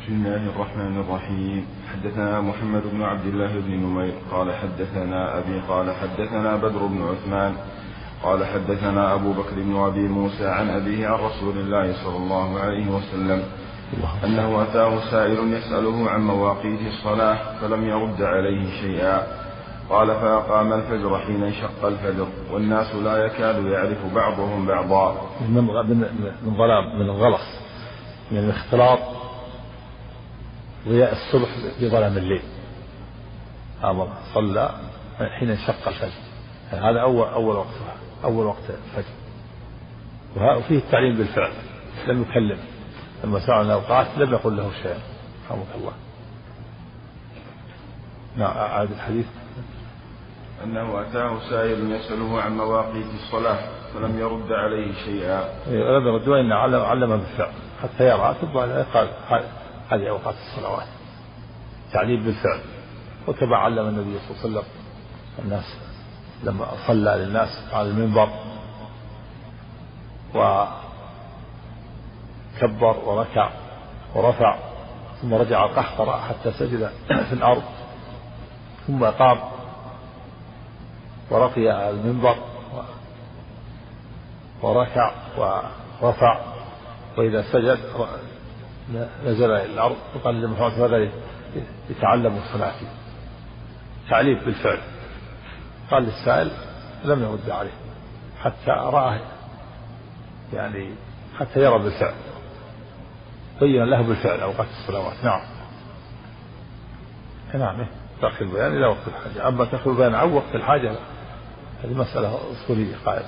بسم الله الرحمن الرحيم. حدثنا محمد بن عبد الله بن نمير. قال حدثنا أبي قال حدثنا بدر بن عثمان. قال حدثنا أبو بكر بن أبي موسى عن أبيه عن رسول الله صلى الله عليه وسلم أنه أتاه سائل يسأله عن مواقيت الصلاة فلم يرد عليه شيئا. قال فأقام الفجر حين انشق الفجر والناس لا يكاد يعرف بعضهم بعضا. من من ظلام من الغلص من الاختلاط ضياء الصبح بظلام الليل. أمر صلى حين انشق الفجر. هذا أول أول وقت أول وقت الفجر. وفيه التعليم بالفعل. لم يكلم. لما سأل الأوقات لم يقل له شيئا. رحمك الله. نعم أعاد الحديث. أنه أتاه سائل يسأله عن مواقيت الصلاة فلم يرد عليه شيئا. إيه، لم يرد وإن علم علم بالفعل. حتى يرى ثم قال هذه أوقات الصلوات. تعليم بالفعل. وكما علم النبي صلى الله عليه وسلم الناس لما صلى للناس على المنبر وكبر وركع ورفع ثم رجع قحطر حتى سجد في الأرض ثم قام ورقي المنبر وركع ورفع. وإذا سجد نزل إلى الأرض. وقال لمحمد هذا يتعلم الصلاة. تعليم بالفعل. قال للسائل لم يرد عليه. حتى رآه يعني حتى يرى بالفعل. بين له بالفعل أوقات الصلوات. نعم. نعم تأخير البيان إلى وقت الحاجة. أما تأخير البيان عن وقت الحاجة هذه مسألة أصولية قاعدة.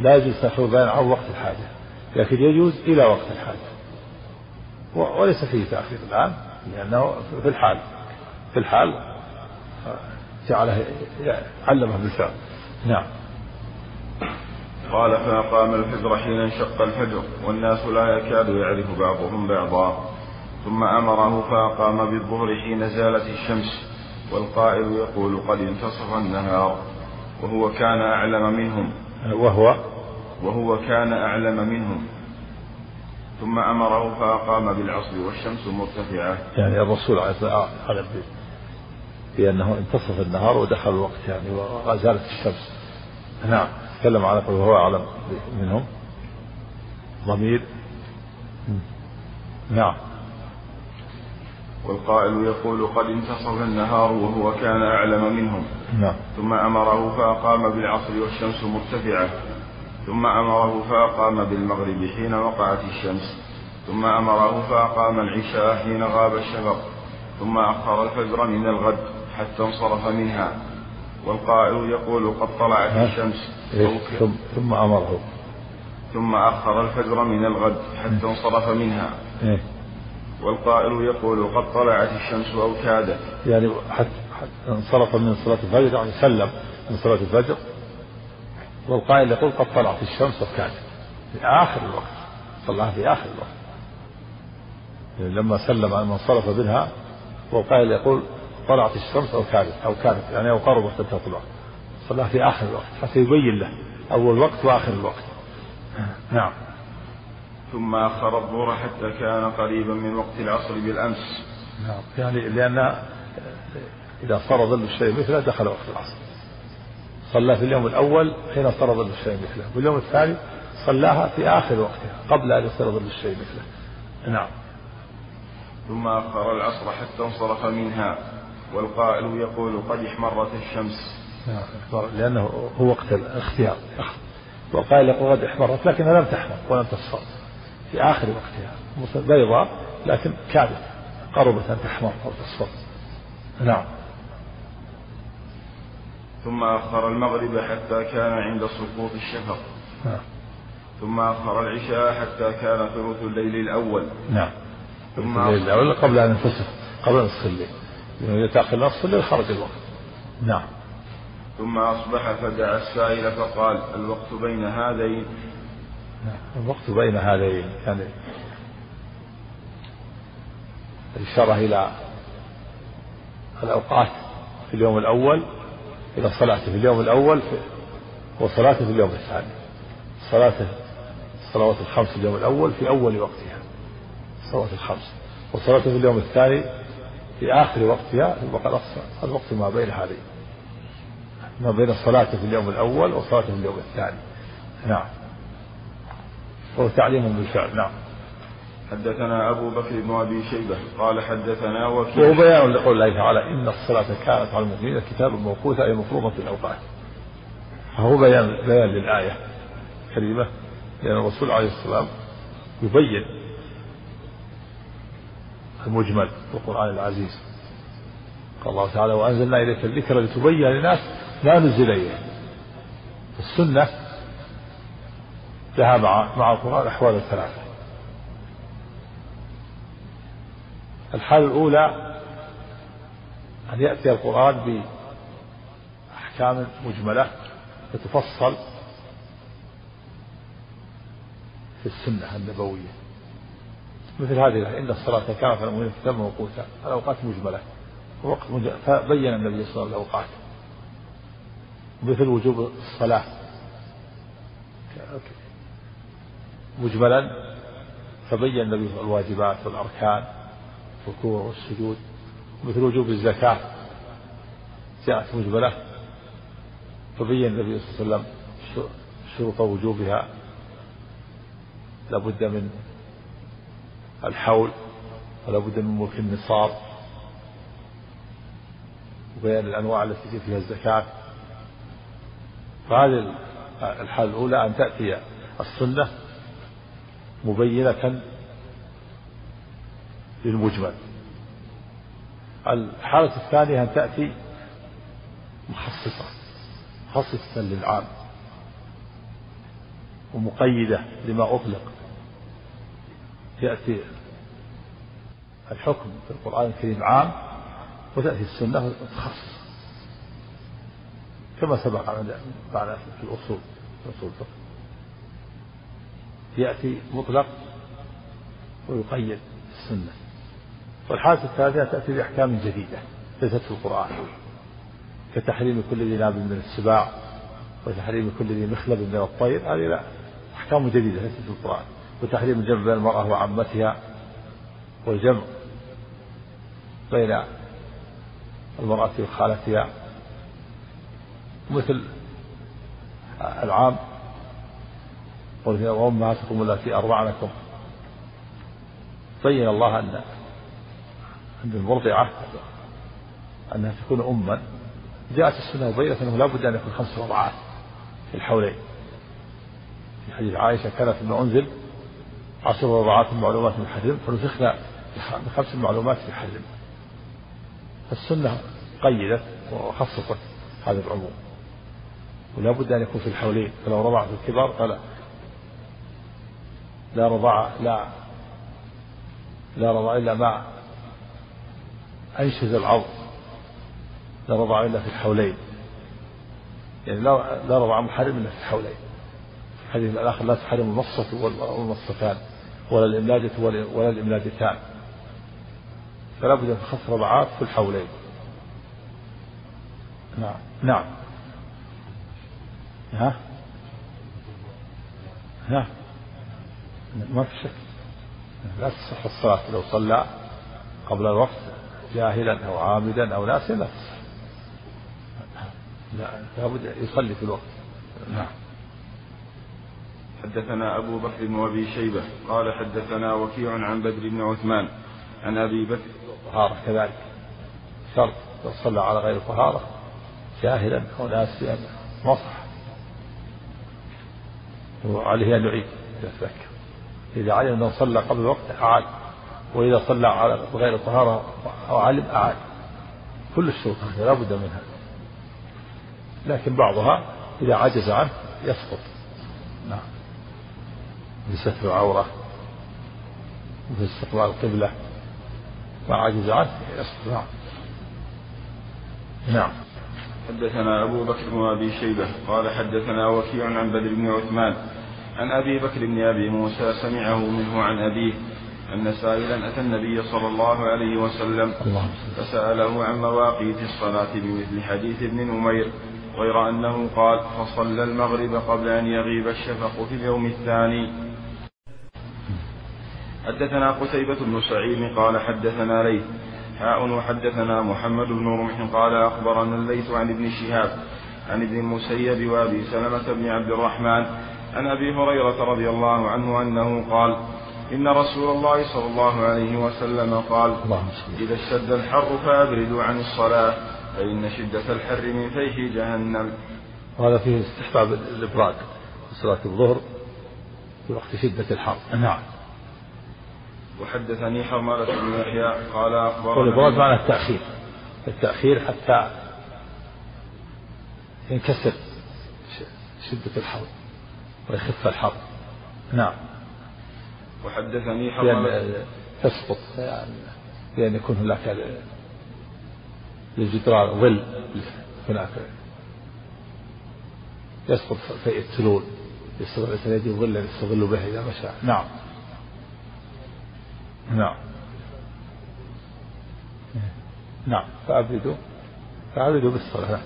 لا يجوز تأخير البيان عن وقت الحاجة لكن يجوز إلى وقت الحاجة. وليس فيه تأخير الآن لأنه في الحال في الحال جعله علمه بالفعل نعم. قال فأقام الفجر حين انشق الفجر والناس لا يكاد يعرف بعضهم بعضا. ثم أمره فأقام بالظهر حين زالت الشمس والقائل يقول قد انتصف النهار. وهو كان أعلم منهم. وهو؟ وهو كان أعلم منهم. ثم أمره فأقام بالعصر والشمس مرتفعة. يعني الرسول عليه الصلاة والسلام بأنه انتصف النهار ودخل الوقت يعني وزالت الشمس. نعم. تكلم على وهو أعلم منهم. ضمير. نعم. والقائل يقول قد انتصف النهار وهو كان أعلم منهم. نعم. ثم أمره فأقام بالعصر والشمس مرتفعة. ثم أمره فأقام بالمغرب حين وقعت الشمس. ثم أمره فأقام العشاء حين غاب الشفق. ثم أخر الفجر من الغد حتى انصرف منها. والقائل يقول قد طلعت الشمس. إيه، ثم, ثم أمره. ثم أخر الفجر من الغد حتى انصرف منها. إيه. والقائل يقول قد طلعت الشمس أو كادت. يعني حتى انصرف من صلاة الفجر يعني سلم من صلاة الفجر. والقائل يقول قد طلعت الشمس وكادت في آخر الوقت. صلاها في آخر الوقت. يعني لما سلم من انصرف منها والقائل يقول طلعت الشمس أو كادت أو كانت يعني أو قربت أن تطلع. صلاها في آخر الوقت. حتى يبين له أول وقت وآخر الوقت. نعم. ثم أخر الظهر حتى كان قريبا من وقت العصر بالأمس. نعم. يعني لأن إذا صار ظل الشيء مثله دخل وقت العصر. صلى في اليوم الأول حين ظل الشيء مثله واليوم الثاني صلاها في آخر وقتها قبل أن ظل الشيء مثله. نعم. ثم أخر العصر حتى انصرف منها والقائل يقول قد احمرت الشمس. نعم لأنه هو وقت الاختيار والقائل يقول قد احمرت لكنها لم تحمر ولم تصفر في آخر وقتها. بيضاء لكن كادت قربت أن تحمر أو تصفر نعم. ثم أخر المغرب حتى كان عند سقوط الشفق نعم. ثم أخر العشاء حتى كان ثلث الليل الأول. نعم. ثم الليل الأول قبل أن ينتصف قبل نصف الليل. إذا تأخر نصف الليل خرج الوقت. نعم. ثم أصبح فدعا السائل فقال الوقت بين هذين. نعم. الوقت بين هذين. يعني الإشارة إلى الأوقات في اليوم الأول إلى صلاته في اليوم الأول وصلاته في اليوم الثاني. صلاته الصلوات الخمس في اليوم الأول في أول وقتها. الصلوات الخمس. وصلاته في اليوم الثاني في آخر وقتها وقد الوقت ما بين هذين ما بين صلاته في اليوم الأول وصلاته في اليوم الثاني. نعم. وهو تعليم بالفعل. نعم. حدثنا أبو بكر بن أبي شيبة قال حدثنا وكيع. وهو بيان لقول الله تعالى إن الصلاة كانت على المؤمنين كتابا موقوتا أي مفروضة في الأوقات. فهو بيان بيان للآية الكريمة لأن الرسول عليه السلام يبين المجمل في القرآن العزيز. قال الله تعالى وأنزلنا إليك الذكر لتبين للناس ما نزل إليه السنة لها مع مع القرآن أحوال ثلاثة الحالة الأولى أن يأتي القرآن بأحكام مجملة تتفصل في السنة النبوية. مثل هذه إن الصلاة كانت على المؤمنين كتابا موقوتا الأوقات مجملة. وقت فبين النبي صلى الله عليه وسلم الأوقات. مثل وجوب الصلاة. مجملا فبين النبي الواجبات والأركان. الركوع والسجود مثل وجوب الزكاة. جاءت مجملة فبين النبي صلى الله عليه وسلم شروط وجوبها. لابد من الحول ولا بد من ملك النصاب. وبيان الأنواع التي فيها الزكاة. فهذه الحالة الأولى أن تأتي السنة مبينة للمجمل. الحالة الثانية أن تأتي مخصصة مخصصة للعام ومقيدة لما أطلق. يأتي الحكم في القرآن الكريم عام وتأتي السنة تخصص كما سبق معنا في الأصول في أصول يأتي مطلق ويقيد السنة. والحالة الثالثة تأتي بأحكام جديدة ليست في القرآن كتحريم كل ذي ناب من السباع وتحريم كل ذي مخلب من الطير هذه لا أحكام جديدة ليست في القرآن وتحريم الجمع بين المرأة وعمتها والجمع بين المرأة وخالتها مثل العام وأمهاتكم التي أرضعنكم بين الله أن أن المرضعة أنها تكون أما. جاءت السنة وبينت أنه لا بد أن يكون خمس رضعات في الحولين. في حديث عائشة كانت ما أنزل عشر رضعات معلومات يحرم فنسخنا بخمس معلومات يحرم فالسنة قيدت وخصصت هذا العموم ولا بد أن يكون في الحولين. فلو رضع في الكبار فلا لا رضع لا لا رضع إلا مع أنشز العظم لا رضع إلا في الحولين. يعني لا لا رضع محرم إلا في الحولين. الحديث الآخر لا تحرم المصة والمصتان ولا الإملاجة ولا الإملاجتان. فلا بد من خص رضعات في الحولين. نعم. نعم. ها؟ ها؟ ما في شك. لا تصح الصلاة لو صلى قبل الوقت. جاهلا أو عامدا أو ناسيا لا لابد يصلي في الوقت. نعم. حدثنا أبو بكر بن أبي شيبة قال حدثنا وكيع عن بدر بن عثمان عن أبي بكر. طهارة كذلك. شرط لو صلى على غير طهارة جاهلا أو ناسيا مصح وعليه أن يعيد إذا تذكر إذا علم أنه صلى قبل الوقت أعاد. وإذا صلى على غير طهارة أو علم أعاد. كل الشروط لا بد منها. لكن بعضها إذا عجز عنه يسقط. نعم. بستر العورة مثل استقبال القبلة ما عجز عنه يسقط. نعم. نعم. حدثنا أبو بكر بن أبي شيبة قال حدثنا وكيع عن بدر بن عثمان عن أبي بكر بن أبي موسى سمعه منه عن أبيه أن سائلا أتى النبي صلى الله عليه وسلم فسأله عن مواقيت الصلاة بمثل حديث ابن نمير غير أنه قال فصلى المغرب قبل أن يغيب الشفق في اليوم الثاني. حدثنا قتيبة بن سعيد قال حدثنا ليث. حاء وحدثنا محمد بن رمح قال أخبرنا الليث عن ابن شهاب عن ابن المسيب وأبي سلمة بن عبد الرحمن عن أبي هريرة رضي الله عنه أنه قال إن رسول الله صلى الله عليه وسلم قال إذا اشتد الحر فأبردوا عن الصلاة فإن شدة الحر من فيح جهنم. وهذا فيه استحباب الإبراد في صلاة الظهر في وقت شدة الحر. نعم. وحدثني حرملة بن يحيى قال أخبرنا والإبراد معنى التأخير. التأخير حتى ينكسر شدة الحر ويخف الحر. نعم. وحدثني حرملة تسقط يعني لأن يكون هناك للجدران ظل هناك. يسقط في التلول يستطيع الإنسان يجد ظلا يستظل به إذا مشى. نعم. نعم. نعم. فأبردوا فأبردوا بالصلاة.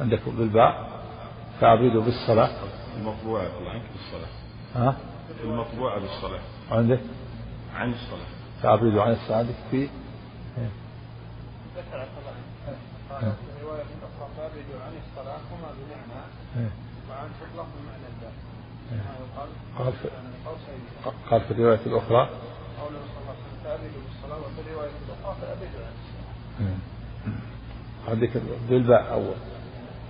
عندكم بالباء فأبردوا بالصلاة. المطبوعة عنك بالصلاة. ها؟ المطبوعة بالصلاة عندك؟ عن الصلاة فأبردوا عن الصلاة في؟ في فأبردوا عن الصلاة هما بمعنى وعن تطلق بمعنى الباب قال في قال في الرواية الأخرى. قوله صلى الله عليه وسلم فأبردوا بالصلاة وفي الرواية الأخرى فأبردوا عن الصلاة عندك بالباء أول.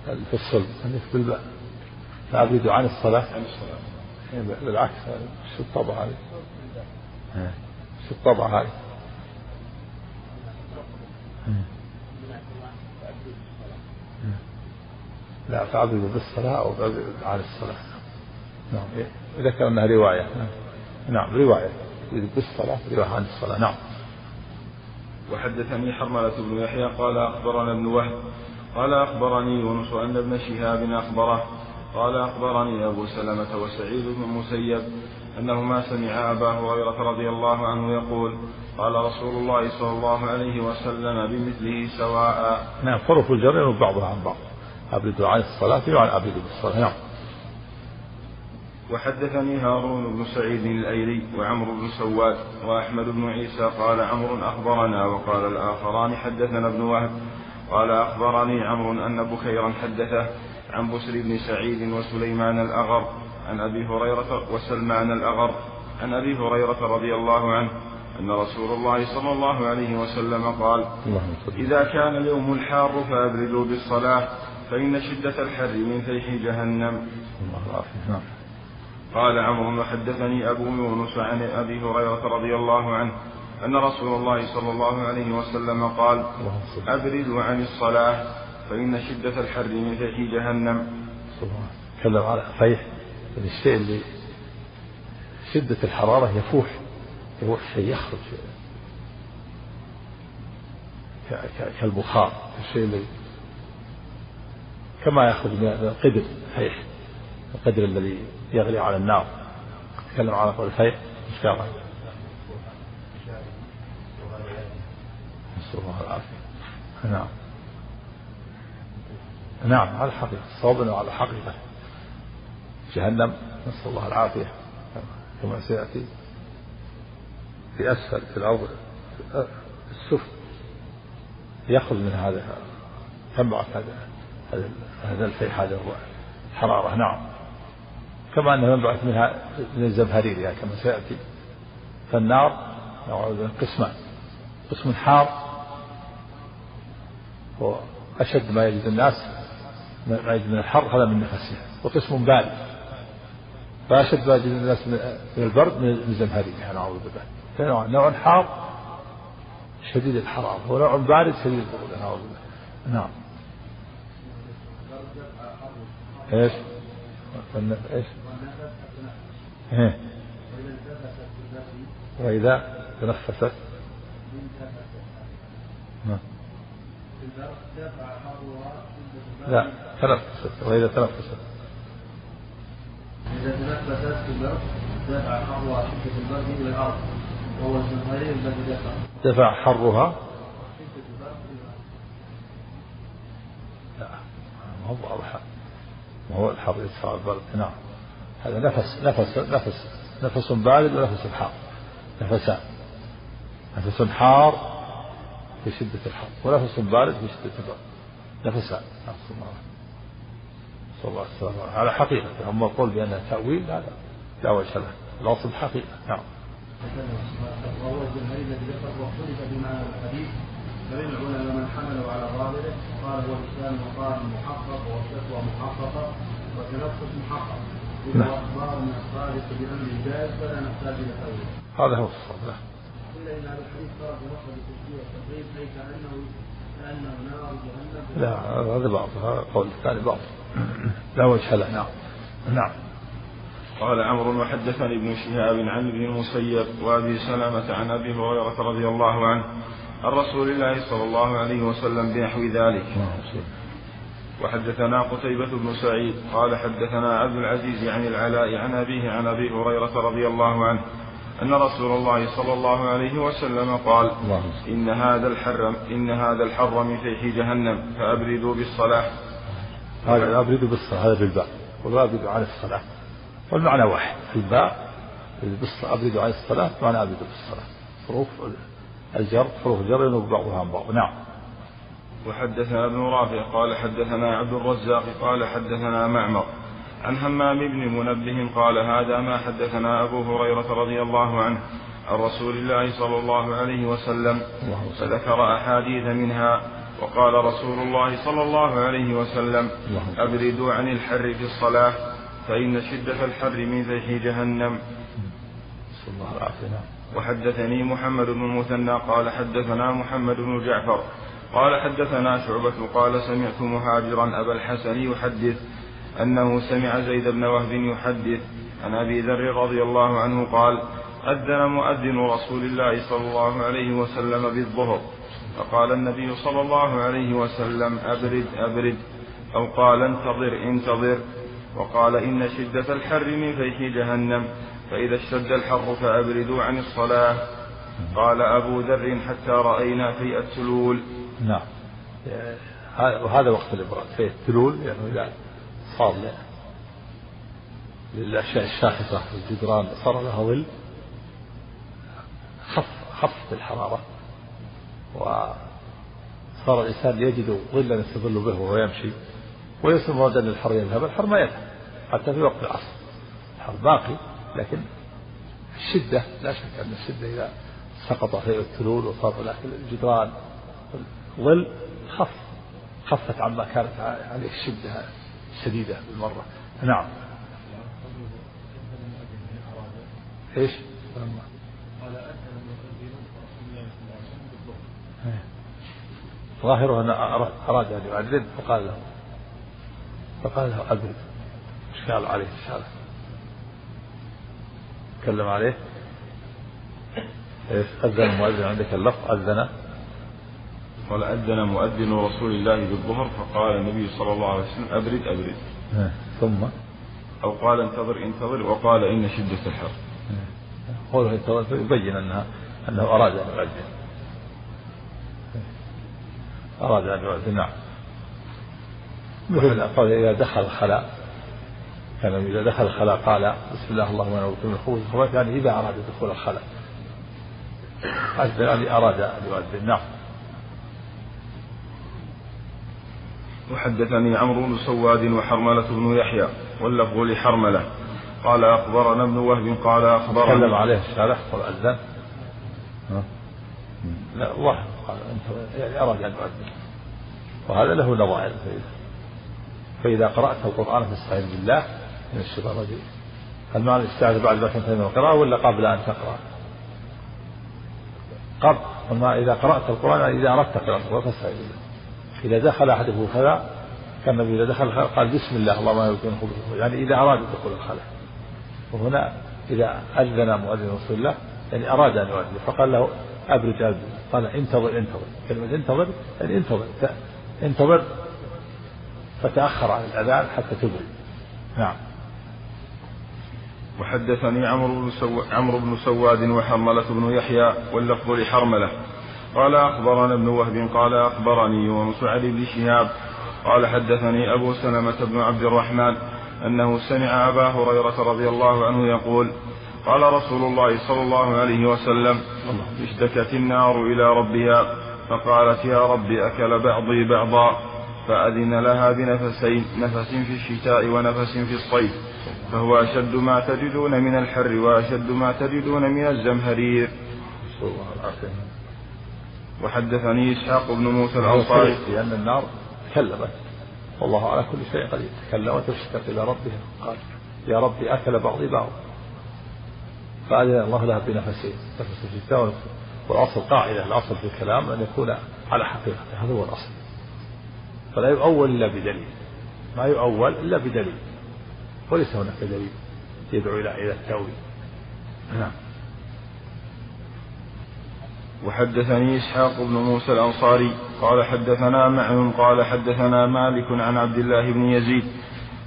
في الصلب. عندك بالباء. فأبردوا عن الصلاة عن الصلاة بالعكس شو الطبع هذه؟ شو الطبع هذه؟ لا فأبردوا بالصلاة أو عن الصلاة. نعم ذكر أنها رواية. نعم رواية. بالصلاة رواية عن الصلاة. نعم. وحدثني حرملة بن يحيى قال أخبرنا ابن وهب قال أخبرني يونس أن ابن شهاب أخبره قال أخبرني أبو سلمة وسعيد بن المسيب أنهما سمع أبا هريرة رضي الله عنه يقول قال رسول الله صلى الله عليه وسلم بمثله سواء. نعم حروف الجر بعضها عن بعض. أبردوا عن الصلاة وعن أبردوا بالصلاة نعم. وحدثني هارون بن سعيد الأيلي وعمرو بن سواد وأحمد بن عيسى قال عمرو أخبرنا وقال الآخران حدثنا ابن وهب. قال أخبرني عمرو أن بكيرا حدثه. عن بسر بن سعيد وسليمان الأغر عن أبي هريرة وسلمان الأغر عن أبي هريرة رضي الله عنه أن رسول الله صلى الله عليه وسلم قال إذا كان اليوم الحار فأبردوا بالصلاة فإن شدة الحر من فيح جهنم. نعم. قال عمرو وحدثني أبو يونس عن أبي هريرة رضي الله عنه أن رسول الله صلى الله عليه وسلم قال أبردوا عن الصلاة. فإن شدة الحر من فيح جهنم. تكلم على فيح الشيء اللي شدة الحرارة يفوح. يفوح شيء يخرج. كالبخار. الشيء اللي كما يخرج من القدر فيح. القدر الذي يغلي على النار. تكلم على قول الفيء ان شاء الله نسأل الله العافية. نعم. نعم على الحقيقة. الصواب على الحقيقة جهنم نسأل الله العافية. كما سيأتي. في أسفل في الأرض السفل يخرج من هذا تنبعث هذا هذا الفيء هذا الحرارة نعم. كما أنه ينبعث منها من الزمهرير يعني كما سيأتي. فالنار قسمان. قسم حار. وأشد ما يجد الناس. ما يجد من الحر هذا من نفسه وقسم بارد فأشد ما يجد الناس من البرد من الزمهرير أعوذ بالله فنوع نوع حار شديد الحرارة ونوع بارد شديد البرودة نعوذ بالله نعم إيش؟ إيش؟ إيه. وإذا تنفست نعم. لا تنفست وإذا تنفست إذا تنفست في البرد دفع حرها شدة البرد إلى الأرض وهو الزمهرير الذي دفع. دفع حرها؟ لا ما هو واضح. ما هو الحر يدفع البرد نعم. هذا نفس نفس نفس نفس بارد ونفس حار؟ نفسان. نفس حار في شدة الحر ونفس بارد في شدة البرد نفسان. نسأل الله. صلى الله عليه وسلم. على حقيقة. أما القول بأنها تأويل هذا لا. وجه له. الأصل حقيقة. نعم. وهو الجمهري الذي ذكر واختلف بمعنى الحديث فمن العلماء من حمله على ظاهره وقال هو الاسلام مقام محقق والفتوى محققه وتنفس محقق اذا نعم. أخبار من الصادق بامر جائز فلا نحتاج إلى تاويل هذا هو الصواب. الا ان هذا الحديث صار في لفظ التشبيه والتقريب اي كانه كانه نار جهنم لا هذا بعض هذا قول الثاني بعض لا وجه له. نعم. نعم. قال عمرو وحدثني ابن شهاب عن ابن المسيب وأبي سلمة عن أبي هريرة رضي الله عنه عن رسول الله صلى الله عليه وسلم بنحو ذلك. وحدثنا قتيبة بن سعيد قال حدثنا عبد العزيز عن العلاء عن أبيه عن أبي هريرة رضي الله عنه أن رسول الله صلى الله عليه وسلم قال إن هذا الحر إن هذا الحر من فيح جهنم فأبردوا بالصلاة. هذا أبرد بالصلاة هذا بالباء. والأبرد عن الصلاة. والمعنى واحد. الباء أبرد عن الصلاة معنى أبرد بالصلاة. حروف الجر حروف الجر ينوب بعضها عن بعض. نعم. وحدثنا ابن رافع قال حدثنا عبد الرزاق قال حدثنا معمر. عن همام بن منبه قال هذا ما حدثنا أبو هريرة رضي الله عنه عن رسول الله صلى الله عليه وسلم. فذكر أحاديث منها وقال رسول الله صلى الله عليه وسلم أبردوا عن الحر في الصلاة فإن شدة الحر من فيح جهنم. صلى الله العافية نعم. وحدثني محمد بن المثنى قال حدثنا محمد بن جعفر قال حدثنا شعبة قال سمعت مهاجرا أبا الحسن يحدث أنه سمع زيد بن وهب يحدث عن أبي ذر رضي الله عنه قال أذن مؤذن رسول الله صلى الله عليه وسلم بالظهر. فقال النبي صلى الله عليه وسلم أبرد أبرد أو قال انتظر انتظر. وقال إن شدة الحر من فيح جهنم فإذا اشتد الحر فأبردوا عن الصلاة. قال أبو ذر حتى رأينا في التلول. نعم. وهذا وقت الإبراد في التلول يعني إذا صار للأشياء الشاخصة الجدران صار لها ظل خف خفت الحرارة. وصار الإنسان يجد ظلا يستظل به وهو يمشي وليس مراد أن الحر يذهب الحر ما يذهب حتى في وقت العصر. الحر باقي لكن الشدة لا شك أن الشدة إذا سقط في التلول وصار لكن الجدران ظل خف خفت عما كانت عليه الشدة الشديدة بالمرة. نعم. إيش؟ ظاهره أن أراد أن يؤذن فقال له فقال له إيش قال عليه السلام؟ تكلم عليه. إيش؟ أذن المؤذن عندك اللفظ أذن. قال أذن مؤذن رسول الله بالظهر فقال النبي صلى الله عليه وسلم أبرد أبرد. ثم؟ أو قال انتظر انتظر. وقال إن شدة الحر. قوله انتظر يبين أنها أنه أراد أن يؤذن. أراد أن يؤذن. نعم. مثل قال إذا دخل الخلاء. كان إذا دخل الخلاء قال بسم الله اللهم أنا أبوك من الخبث. والخبائث يعني إذا أراد دخول الخلاء. أذن يعني أراد أن يؤذن. نعم. وحدثني عمرو بن سواد وحرملة بن يحيى واللفظ لحرملة. قال أخبرنا ابن وهب قال تكلم أخبرنا عليه الشارع قال أذن. ها؟ لا الله قال يعني أراد أن يؤذن وهذا له نظائر فإذا قرأت القرآن فاستعذ بالله من الشيطان الرجيم. هل معنى الاستعاذة بعد ما تنتهي من القراءة ولا قبل أن تقرأ؟ قبل. أما إذا قرأت القرآن إذا أردت قراءة القرآن فاستعذ بالله. إذا دخل أحدكم خلاء كان النبي إذا دخل الخلاء قال بسم الله اللهم لا يكون خبث يعني إذا أراد دخول الخلاء. وهنا إذا أذن مؤذن رسول الله يعني أراد أن يؤذن فقال له أبرد أبرد قال انتظر انتظر. كلمة انتظر يعني انتظر. انتظر فتأخر عن الأذان حتى تبرد نعم. وحدثني عمرو بن سو... عمرو بن سواد وحرملة بن يحيى واللفظ لحرملة. قال أخبرنا ابن وهب قال أخبرني يونس عن ابن شهاب. قال حدثني أبو سلمة بن عبد الرحمن أنه سمع أبا هريرة رضي الله عنه يقول قال رسول الله صلى الله عليه وسلم اشتكت النار إلى ربها فقالت يا رب أكل بعضي بعضا فأذن لها بنفسين نفس في الشتاء ونفس في الصيف فهو أشد ما تجدون من الحر وأشد ما تجدون من الزمهرير. وحدثني إسحاق بن موسى الأنصاري. لأن النار تكلمت. والله على كل شيء قدير. تكلمت واشتكت إلى ربها. قال يا ربي أكل بعضي بعض فأذن الله لها بنفسين نفس في والأصل قاعدة الأصل في الكلام أن يكون على حقيقته هذا هو الأصل. فلا يؤول إلا بدليل. ما يؤول إلا بدليل. وليس هناك دليل يدعو إلى إلى التأويل. نعم. وحدثني إسحاق بن موسى الأنصاري قال حدثنا معن قال حدثنا مالك عن عبد الله بن يزيد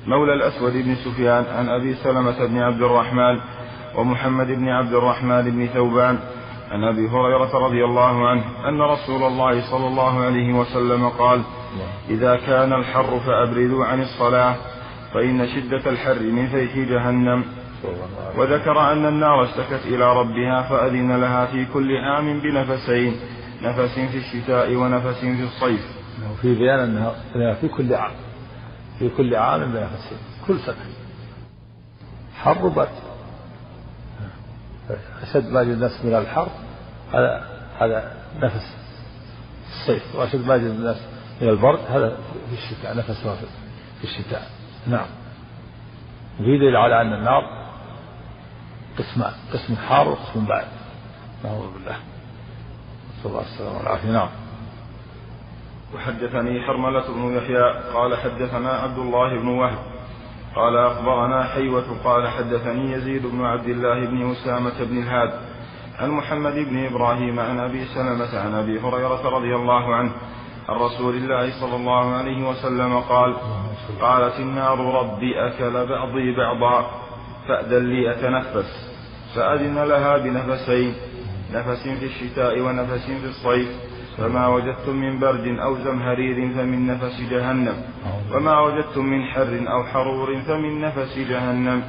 مولى الأسود بن سفيان عن أبي سلمة بن عبد الرحمن ومحمد بن عبد الرحمن بن ثوبان عن أبي هريرة رضي الله عنه أن رسول الله صلى الله عليه وسلم قال إذا كان الحر فأبردوا عن الصلاة فإن شدة الحر من فيح جهنم. وذكر أن النار اشتكت إلى ربها فأذن لها في كل عام بنفسين نفس في الشتاء ونفس في الصيف. وفي بيان أنها في كل عام في كل عام بنفسين كل سنة حر برد أشد ما يجد الناس من الحر هذا هذا نفس الصيف وأشد ما يجد الناس من البرد. هذا في الشتاء نفس في الشتاء. نعم. وفي دليل على أن النار قسمان قسم حار وقسم بارد نعوذ بالله. نسأل الله السلامة والعافية. نعم. وحدثني حرملة بن يحيى قال حدثنا عبد الله بن وهب قال أخبرنا حيوة قال حدثني يزيد بن عبد الله بن أسامة بن الهاد عن محمد بن إبراهيم عن أبي سلمة عن أبي هريرة رضي الله عنه عن رسول الله صلى الله عليه وسلم قال قالت النار ربي أكل بعضي بعضا فأذن لي أتنفس. فأذن لها بنفسين نفس في الشتاء ونفس في الصيف. فما وجدتم من برد أو زمهرير فمن نفس جهنم. وما وجدتم من حر أو حرور فمن نفس جهنم.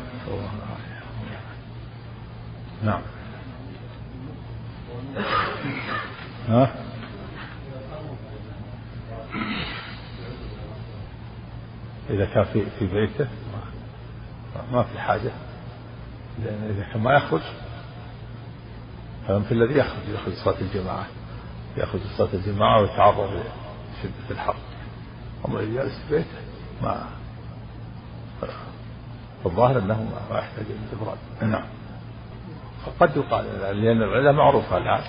نعم. ها؟ إذا كان في في بيته ما في حاجة. لأن إذا كان ما يخرج فمن الذي يخرج يخرج صلاة الجماعة. يخرج صلاة الجماعة ويتعرض لشدة الحر أما إذا جالس في بيته ما الظاهر أنه ما يحتاج إلى الإبراد نعم. قد يقال لأن العلة معروفة الآن.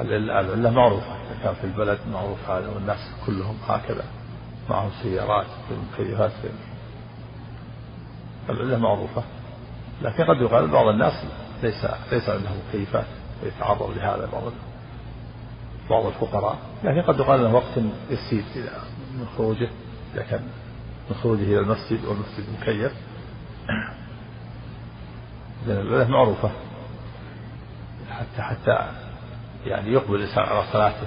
العلة معروفة. إذا كان في البلد معروف هذا والناس كلهم هكذا. معهم سيارات مكيفات العلة معروفة. لكن قد يقال بعض الناس ليس ليس عنده مكيفات ويتعرض لهذا بعض بعض الفقراء لكن قد يقال انه وقت يسير من خروجه اذا كان من خروجه إلى المسجد والمسجد مكيف العلة معروفة. حتى حتى يعني يقبل الانسان على صلاته.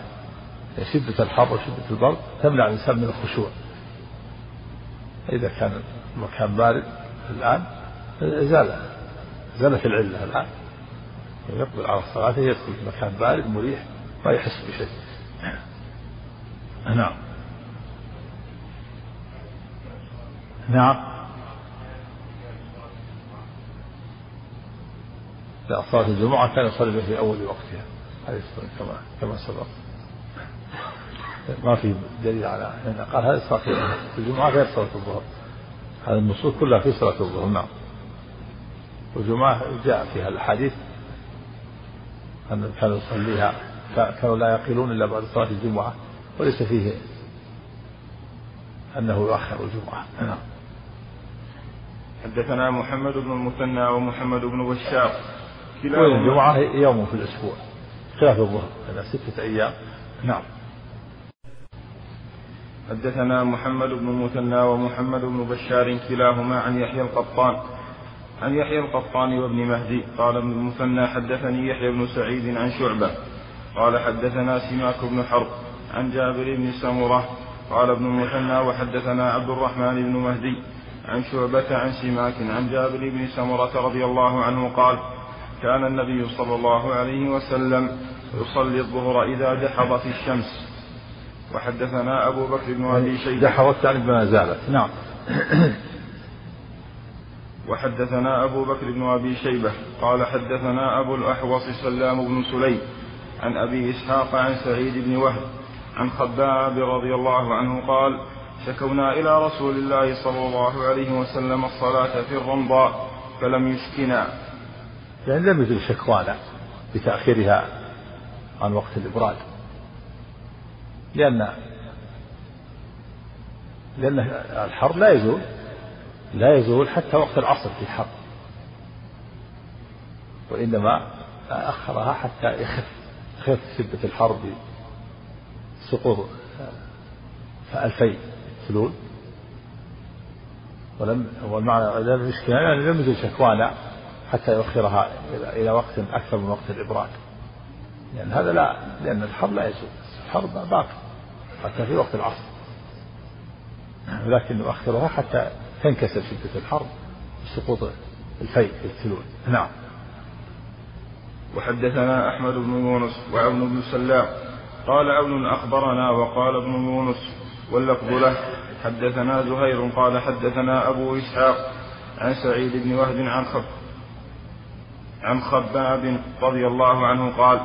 شدة الحر وشدة البرد تمنع الإنسان من الخشوع. إذا كان المكان بارد الآن زال زالت العلة الآن. يقبل على الصلاة يدخل في مكان بارد مريح. ما يحس بشيء. نعم. نعم. لا صلاة الجمعة كان يصلي في أول وقتها عليه الصلاة كما كما سبق. ما في دليل على يعني قال هذه صلاة الجمعة غير صلاة الظهر. هذه النصوص كلها في صلاة الظهر نعم. والجمعة جاء فيها الحديث أن كانوا يصليها كانوا لا يقيلون إلا بعد صلاة الجمعة وليس فيه أنه يؤخر الجمعة. نعم. حدثنا محمد بن المثنى ومحمد بن بشار. كلاهما الجمعة يوم في الأسبوع. خلاف الظهر هذا ستة أيام. نعم. حدثنا محمد بن المثنى ومحمد بن بشار كلاهما عن يحيى القطان. عن يحيى القطان وابن مهدي. قال ابن المثنى حدثني يحيى بن سعيد عن شعبة. قال حدثنا سماك بن حرب عن جابر بن سمرة قال ابن المثنى وحدثنا عبد الرحمن بن مهدي عن شعبة عن سماك عن جابر بن سمرة رضي الله عنه قال كان النبي صلى الله عليه وسلم يصلي الظهر إذا دحضت الشمس. وحدثنا أبو بكر بن أبي شيبة. دحضت يعني بما زالت. نعم. وحدثنا أبو بكر بن أبي شيبة قال حدثنا أبو الأحوص سلام بن سليم عن أبي إسحاق عن سعيد بن وهب عن خباب رضي الله عنه قال شكونا إلى رسول الله صلى الله عليه وسلم الصلاة في الرمضاء فلم يسكنا. يعني لم يزل شكوانا بتأخيرها عن وقت الإبراد لأن لأن الحر لا يزول لا يزول حتى وقت العصر في الحر وإنما أخرها حتى يخف. خف شدة الحر بسقوط ألفي فلول ولم والمعنى لم يعني لم يزل شكوانا حتى يؤخرها إلى وقت أكثر من وقت الإبراد لأن هذا لا لأن الحر لا يزول الحر باقي حتى في وقت العصر. ولكن نؤخرها حتى تنكسر شدة الحر بسقوط الفيء في الثلول نعم. وحدثنا أحمد بن يونس وعون بن سلام. قال عون أخبرنا وقال ابن يونس واللفظ له. حدثنا زهير قال حدثنا أبو إسحاق عن سعيد بن وهب عن خب عن خباب رضي الله عنه قال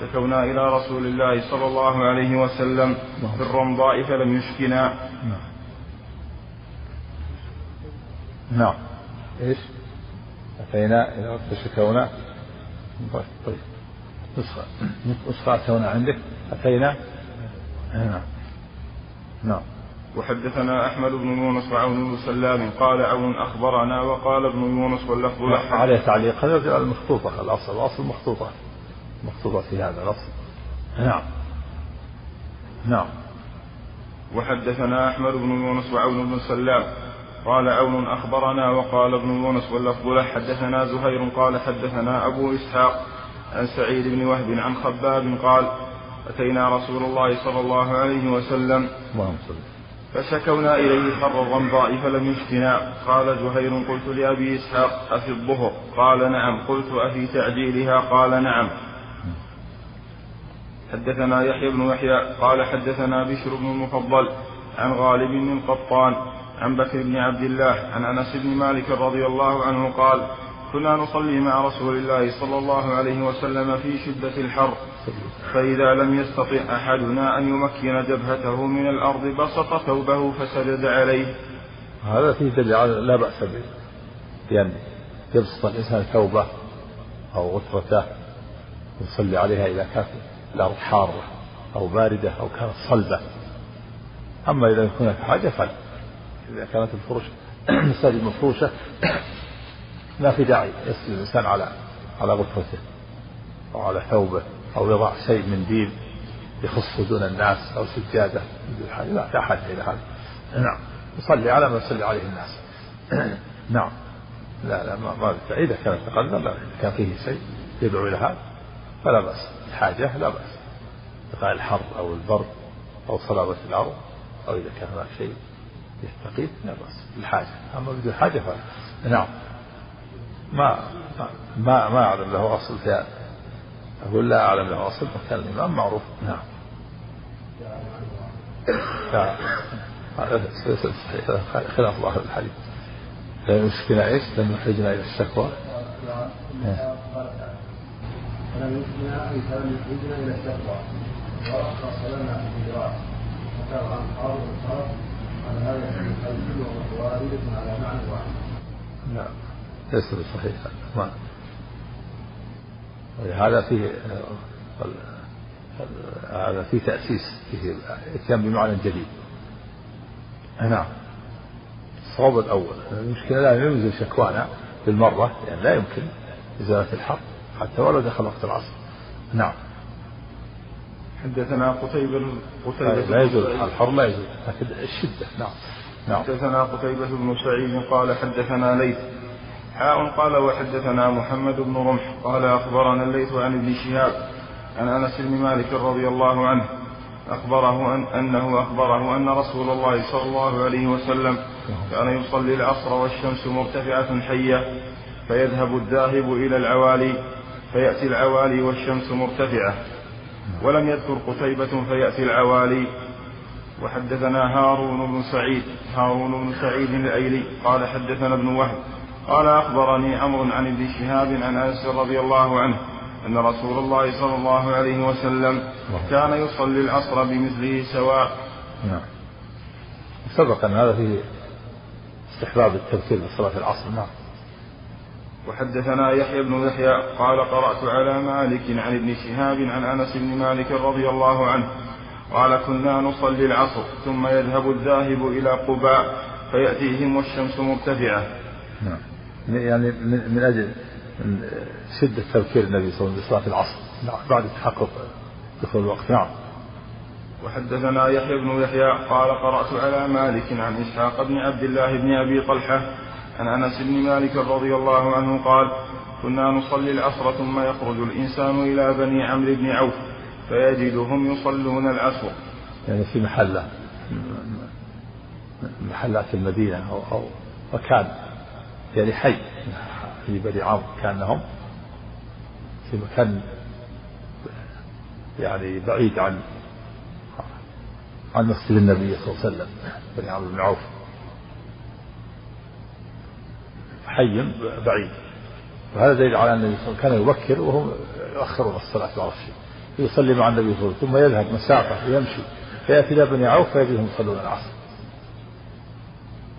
شكونا إلى رسول الله صلى الله عليه وسلم في الرمضاء فلم يشكنا. نعم. إيش؟ أتينا إلى شكونا. طيب نسخة. نسخة أتونا عندك؟ أتينا؟ نعم. نعم. وحدثنا أحمد بن يونس وعون بن سلام قال عون أخبرنا وقال ابن يونس واللفظ له عليه تعليق. هذا المخطوطة الأصل الأصل مخطوطة مخطوطة في هذا الأصل. نعم. نعم. وحدثنا أحمد بن يونس وعون بن سلام قال عون أخبرنا وقال ابن يونس واللفظ له حدثنا زهير قال حدثنا أبو إسحاق عن سعيد بن وهب عن خباب قال أتينا رسول الله صلى الله عليه وسلم. فشكونا إليه حر الرمضاء فلم يفتنا قال زهير قلت لأبي إسحاق أفي الظهر؟ قال نعم. قلت أفي تعجيلها؟ قال نعم. حدثنا يحيى بن يحيى قال حدثنا بشر بن المفضل عن غالب بن القطان عن بكر بن عبد الله عن أنس بن مالك رضي الله عنه قال كنا نصلي مع رسول الله صلى الله عليه وسلم في شدة الحر فإذا لم يستطع أحدنا أن يمكن جبهته من الأرض بسط ثوبه فسجد عليه. هذا فيه دليل لا بأس به بأن يبسط الإنسان ثوبه أو غترته يصلي عليها إذا كانت الأرض حارة أو باردة أو كانت صلبة. أما إذا هناك حاجة فلا. إذا كانت الفرش المساجد مفروشة ما في داعي يسجد الإنسان على على غرفته أو على ثوبه أو يضع شيء من دين يخصه دون الناس أو سجادة. لا لا حاجة إلى هذا. نعم. يصلي على ما يصلي عليه الناس. نعم. لا لا ما, ما إذا كان تقدم لا إذا كان فيه شيء يدعو إلى هذا فلا بأس. الحاجة لا بأس. بقاء الحر أو البرد أو صلابة الأرض أو إذا كان هناك شيء. يستقيم؟ لا بأس. الحاجة. أما بدون حاجة فلا نعم. ما ما ما أعلم له أصل في هذا أقول لا أعلم له أصل وكان الإمام معروف. نعم. خلاف ظاهر الحديث. لم يشكنا إيش؟ لم يحرجنا إلى الشكوى. فلم يشكنا اي فلم يحرجنا إلى الشكوى ورخص لنا في الجراح وكان عن حاضر الصرف على معنى واحد. نعم. ليس بصحيح ما. هذا فيه هذا فيه تأسيس فيه إتيان بمعنى جديد. نعم. الصواب الأول. المشكلة لا ينزل شكوانا بالمرة يعني لا يمكن إزالة الحق حتى ولو دخل وقت العصر. نعم. حدثنا قتيبة قتيبة لا يزول الحر لا يزول لكن الشدة. نعم. نعم. حدثنا قتيبة بن سعيد قال حدثنا ليث. حاء قال وحدثنا محمد بن رمح. قال أخبرنا الليث عن ابن شهاب عن أنس بن مالك رضي الله عنه. أخبره أن أنه أخبره أن رسول الله صلى الله عليه وسلم كان يصلي العصر والشمس مرتفعة حية فيذهب الذاهب إلى العوالي فيأتي العوالي والشمس مرتفعة. ولم يذكر قتيبة فيأتي العوالي. وحدثنا هارون بن سعيد. هارون بن سعيد الأيلي. قال حدثنا ابن وهب. قال أخبرني عمرو عن ابن شهاب عن أنس رضي الله عنه أن رسول الله صلى الله عليه وسلم كان يصلي العصر بمثله سواء. نعم. سبق أن هذا فيه استحباب التبكير بصلاة العصر. نعم. وحدثنا يحيى بن يحيى قال قرأت على مالك عن ابن شهاب عن أنس بن مالك رضي الله عنه قال كنا نصلي العصر ثم يذهب الذاهب إلى قباء فيأتيهم والشمس مرتفعة. نعم. يعني من أجل شدة تذكير النبي صلى الله عليه وسلم بصلاة العصر. نعم. بعد تحقق دخول الوقت. نعم. وحدثنا يحيى بن يحيى قال قرأت على مالك عن إسحاق بن عبد الله بن أبي طلحة عن أنس بن مالك رضي الله عنه قال كنا نصلي العصر ثم يخرج الإنسان إلى بني عمرو بن عوف فيجدهم يصلون العصر. يعني في محلة محلات المدينة أو, أو مكان يعني حي في بني عمرو كأنهم في مكان يعني بعيد عن عن مسجد النبي صلى الله عليه وسلم بني عمرو بن عوف. حي بعيد. وهذا دليل على أن النبي صلى الله عليه وسلم كان يبكر وهم يؤخرون الصلاة بعض الشيء. يصلي مع النبي صلى الله عليه وسلم ثم يذهب مسافة ويمشي. فيأتي إلى بني عوف فيجدهم يصلون العصر.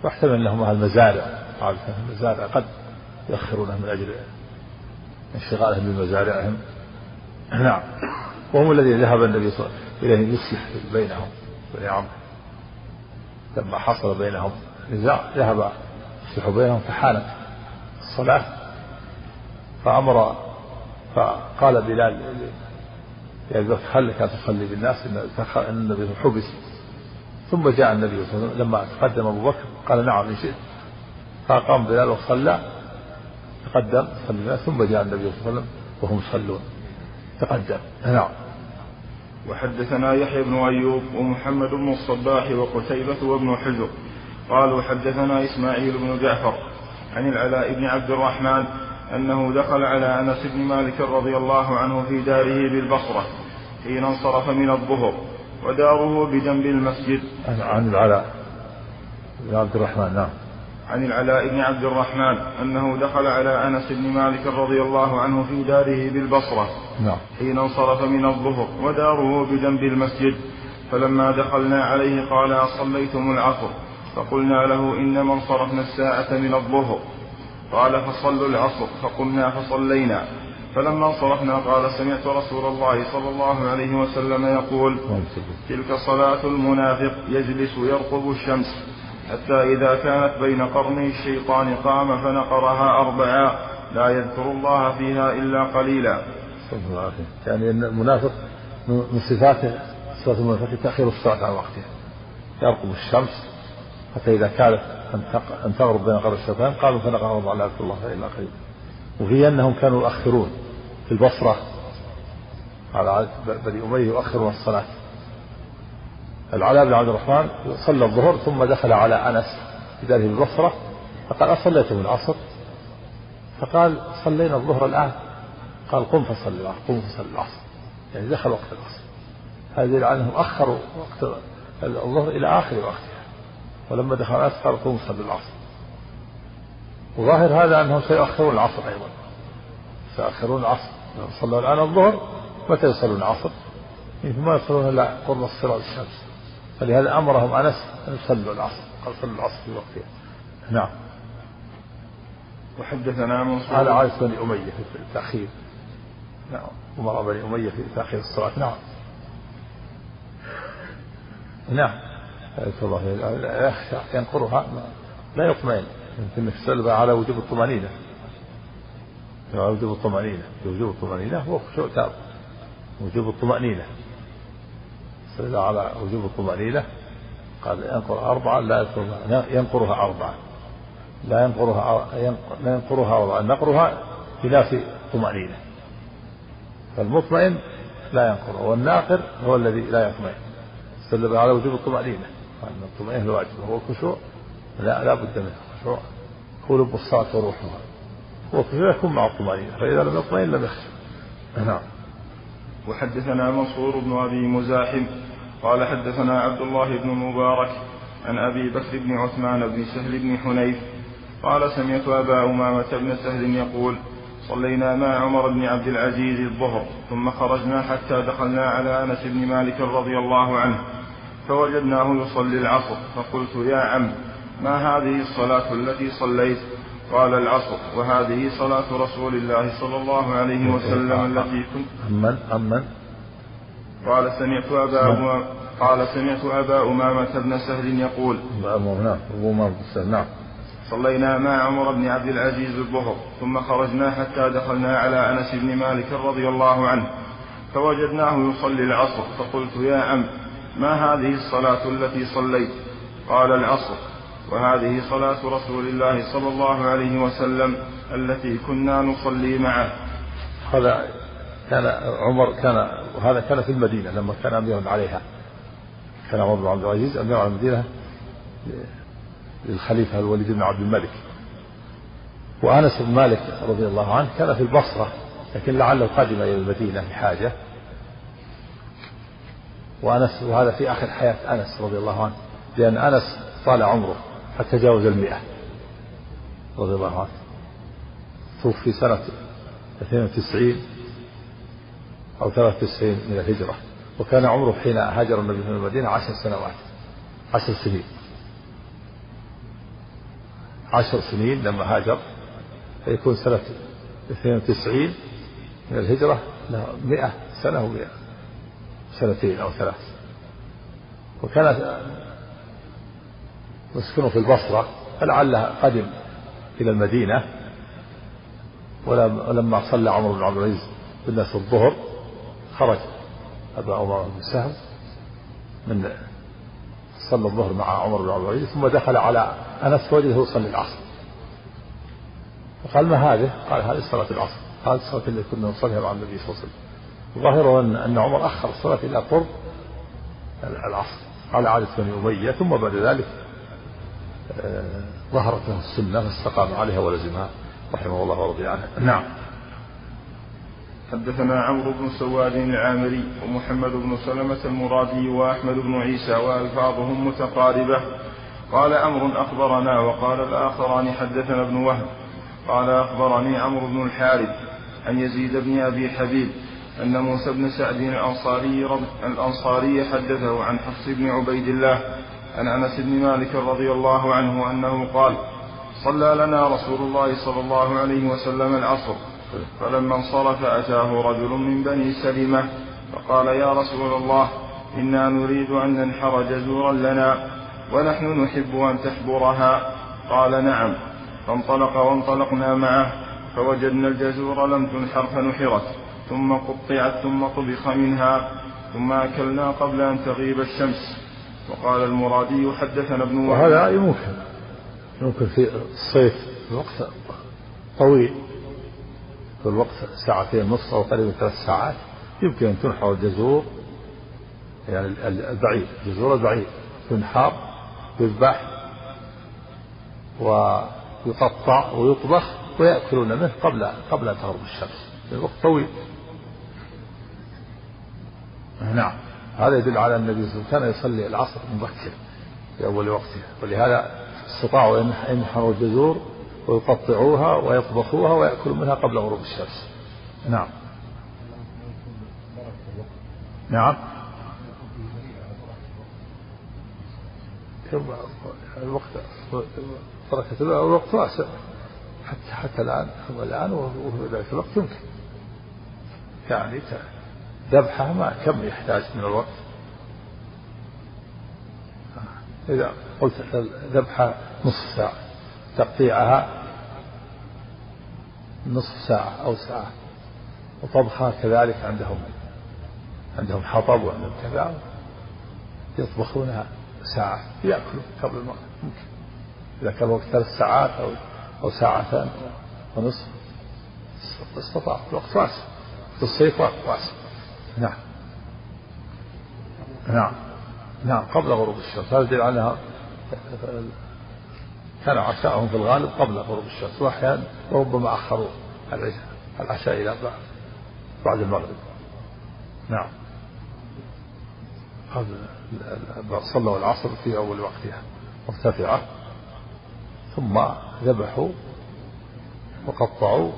واحتمل أنهم أهل مزارع. المزارع قد يؤخرونه من أجل انشغالهم بمزارعهم. نعم. وهم الذين ذهب النبي صلى الله عليه وسلم إليه يصلح بينهم. بني عمرو لما حصل بينهم نزاع ذهب يصلح بينهم فحانت. الصلاة فأمر فقال بلال يا أبي بكر خلك تصلي بالناس إن النبي حبس. ثم جاء النبي صلى الله عليه وسلم لما تقدم أبو بكر قال نعم إن شئت. فقام بلال وصلى تقدم صلى ثم جاء النبي صلى الله عليه وسلم وهم يصلون. تقدم. نعم. وحدثنا يحيى بن أيوب ومحمد بن الصباح وقتيبة وابن حجر. قالوا حدثنا إسماعيل بن جعفر. عن العلاء بن عبد الرحمن أنه دخل على أنس بن مالك رضي الله عنه في داره بالبصرة حين انصرف من الظهر وداره بجنب المسجد. عن العلاء بن عبد الرحمن نعم. عن العلاء بن عبد الرحمن أنه دخل على أنس بن مالك رضي الله عنه في داره بالبصرة نعم. حين انصرف من الظهر وداره بجنب المسجد. فلما دخلنا عليه قال أصليتم العصر. فقلنا له إنما انصرفنا الساعة من الظهر. قال فصلوا العصر فقمنا فصلينا. فلما انصرفنا قال سمعت رسول الله صلى الله عليه وسلم يقول تلك صلاة المنافق يجلس يرقب الشمس حتى إذا كانت بين قرني الشيطان قام فنقرها أربعا. لا يذكر الله فيها إلا قليلا. يعني المنافق من صفاته صفات المنافق تأخير الصلاة عن وقتها. يرقب الشمس حتى إذا كانت أن تغرب بين قرن الشيطان قالوا فنقرها أربعا لا يذكر الله إلا قليلا وفي أنهم كانوا يؤخرون في البصرة على بني أمية يؤخرون الصلاة. العلاء بن عبد الرحمن صلى الظهر ثم دخل على أنس في داره البصرة فقال اصليتم العصر؟ فقال صلينا الظهر الآن. قال قم فصل العصر قم فصل العصر. يعني دخل وقت العصر. على أنهم أخروا وقت الظهر إلى آخر وقتها ولما دخل قال قم صل العصر. وظاهر هذا أنهم سيؤخرون العصر أيضا. سيؤخرون العصر. صلوا الآن الظهر متى يصلون العصر؟ ما يصلون الا قرب الصراط الشمس فلهذا أمرهم أنس أن يصلوا العصر. قال صلوا العصر في وقتها. نعم. وحدثنا منصور هذا عادة بني أمية في التأخير. نعم. أمراء بني أمية في تأخير الصلاة. نعم. نعم. الله ينقرها. لا يطمئن. يمكن تسأل على وجوب الطمأنينة. على وجوب الطمأنينة. وجوب الطمأنينة هو خشوع تام. وجوب الطمأنينة. استدل على وجوب الطمأنينة. قال ينقر أربعة لا ينقرها أربعة. لا ينقرها لا ينقرها أربعة. نقرها بناس طمأنينة. فالمطمئن لا ينقرها والناقر هو الذي لا يطمئن. استدل على وجوب الطمأنينة. أن الطمأنينة الواجب وهو الخشوع لا لا بد منه خشوع. هو لب الصلاة وروحها. وكذا يكون مع الطمأنينة فإذا لم يطمئن لم يخشى نعم. وحدثنا منصور بن أبي مزاحم قال حدثنا عبد الله بن المبارك عن أبي بكر بن عثمان بن سهل بن حنيف قال سمعت أبا أمامة بن سهل يقول صلينا مع عمر بن عبد العزيز الظهر ثم خرجنا حتى دخلنا على أنس بن مالك رضي الله عنه فوجدناه يصلي العصر. فقلت يا عم ما هذه الصلاة التي صليت؟ قال العصر. وهذه صلاة رسول الله صلى الله عليه وسلم التي كنت أمن أمن قال سمعت أبا قال سمعت أبا أمامة بن سهل يقول نعم أبو أمامة بن سهل نعم. صلينا مع عمر بن عبد العزيز الظهر ثم خرجنا حتى دخلنا على أنس بن مالك رضي الله عنه فوجدناه يصلي العصر. فقلت يا عم ما هذه الصلاة التي صليت؟ قال العصر. وهذه صلاة رسول الله صلى الله عليه وسلم التي كنا نصلي معه. هذا كان عمر كان وهذا كان في المدينة لما كان أميرا عليها. كان عمر بن عبد العزيز أمير على المدينة للخليفة الوليد بن عبد الملك. وأنس بن مالك رضي الله عنه كان في البصرة لكن لعله قدم إلى المدينة لحاجة. وأنس وهذا في آخر حياة أنس رضي الله عنه لأن أنس طال عمره حتى جاوز المئة رضي الله عنه. توفي سنة 92 أو 93 من الهجرة وكان عمره حين هاجر النبي من المدينة عشر سنوات عشر سنين. عشر سنين لما هاجر فيكون سنة 92 من الهجرة له 100 سنة و100 سنتين أو ثلاث. وكان مسكنه في البصرة فلعله قدم إلى المدينة. ولما صلى عمر بن عبد العزيز بالناس الظهر خرج أبا عمر بن سهل من صلى الظهر مع عمر بن عبد العزيز ثم دخل على أنس وجده يصلي العصر. فقال ما هذه؟ قال هذه صلاة العصر. هذه الصلاة التي كنا نصليها مع النبي صلى الله عليه وسلم. الظاهر أن أن عمر أخر الصلاة إلى قرب العصر. على عادة بني أمية ثم بعد ذلك آه، ظهرت له السنة فاستقام عليها ولزمها. رحمه الله ورضي عنه. نعم. حدثنا عمرو بن سواد العامري ومحمد بن سلمة المرادي وأحمد بن عيسى وألفاظهم متقاربة. قال عمرو أخبرنا وقال الآخران حدثنا ابن وهب. قال أخبرني عمرو بن الحارث عن يزيد بن أبي حبيب أن موسى بن سعد الأنصاري الأنصاري حدثه عن حفص بن عبيد الله عن أنس بن مالك رضي الله عنه أنه قال صلى لنا رسول الله صلى الله عليه وسلم العصر فلما انصرف أتاه رجل من بني سلمة فقال يا رسول الله إنا نريد أن ننحر جزورا لنا ونحن نحب أن تحبرها. قال نعم. فانطلق وانطلقنا معه فوجدنا الجزور لم تنحر فنحرت. ثم قطعت ثم طبخ منها ثم أكلنا قبل أن تغيب الشمس. وقال المرادي حدثنا ابن وهذا يمكن يمكن في الصيف الوقت طويل. في الوقت ساعتين ونصف أو قريب ثلاث ساعات. يمكن أن تنحر الجزور. يعني البعير. جزور البعير. تنحر يذبح ويقطع ويطبخ ويأكلون منه قبل قبل أن تغرب الشمس. الوقت طويل. نعم. هذا يدل على النبي صلى الله عليه وسلم كان يصلي العصر مبكر في أول وقته. ولهذا استطاعوا أن ينحروا الجزور ويقطعوها ويطبخوها ويأكلوا منها قبل غروب الشمس. نعم. نعم. الوقت بركة الوقت واسع. حتى حتى الآن الآن وفي ذلك الوقت يمكن. يعني ذبحها ما كم يحتاج من الوقت؟ إذا قلت ذبحها نصف ساعة تقطيعها نصف ساعة أو ساعة وطبخها كذلك عندهم عندهم حطب وعندهم كذا يطبخونها ساعة يأكلوا قبل المغرب ممكن إذا كان وقت ثلاث ساعات أو أو ساعتان ونصف استطاع الوقت واسع في الصيف واسع. نعم. نعم. نعم. قبل غروب الشمس هذا يدل على كان عشاءهم في الغالب قبل غروب الشمس وأحيانا وربما أخروا العشاء العشاء إلى بعد المغرب؟ نعم. صلوا العصر في أول وقتها مرتفعة ثم ذبحوا وقطعوا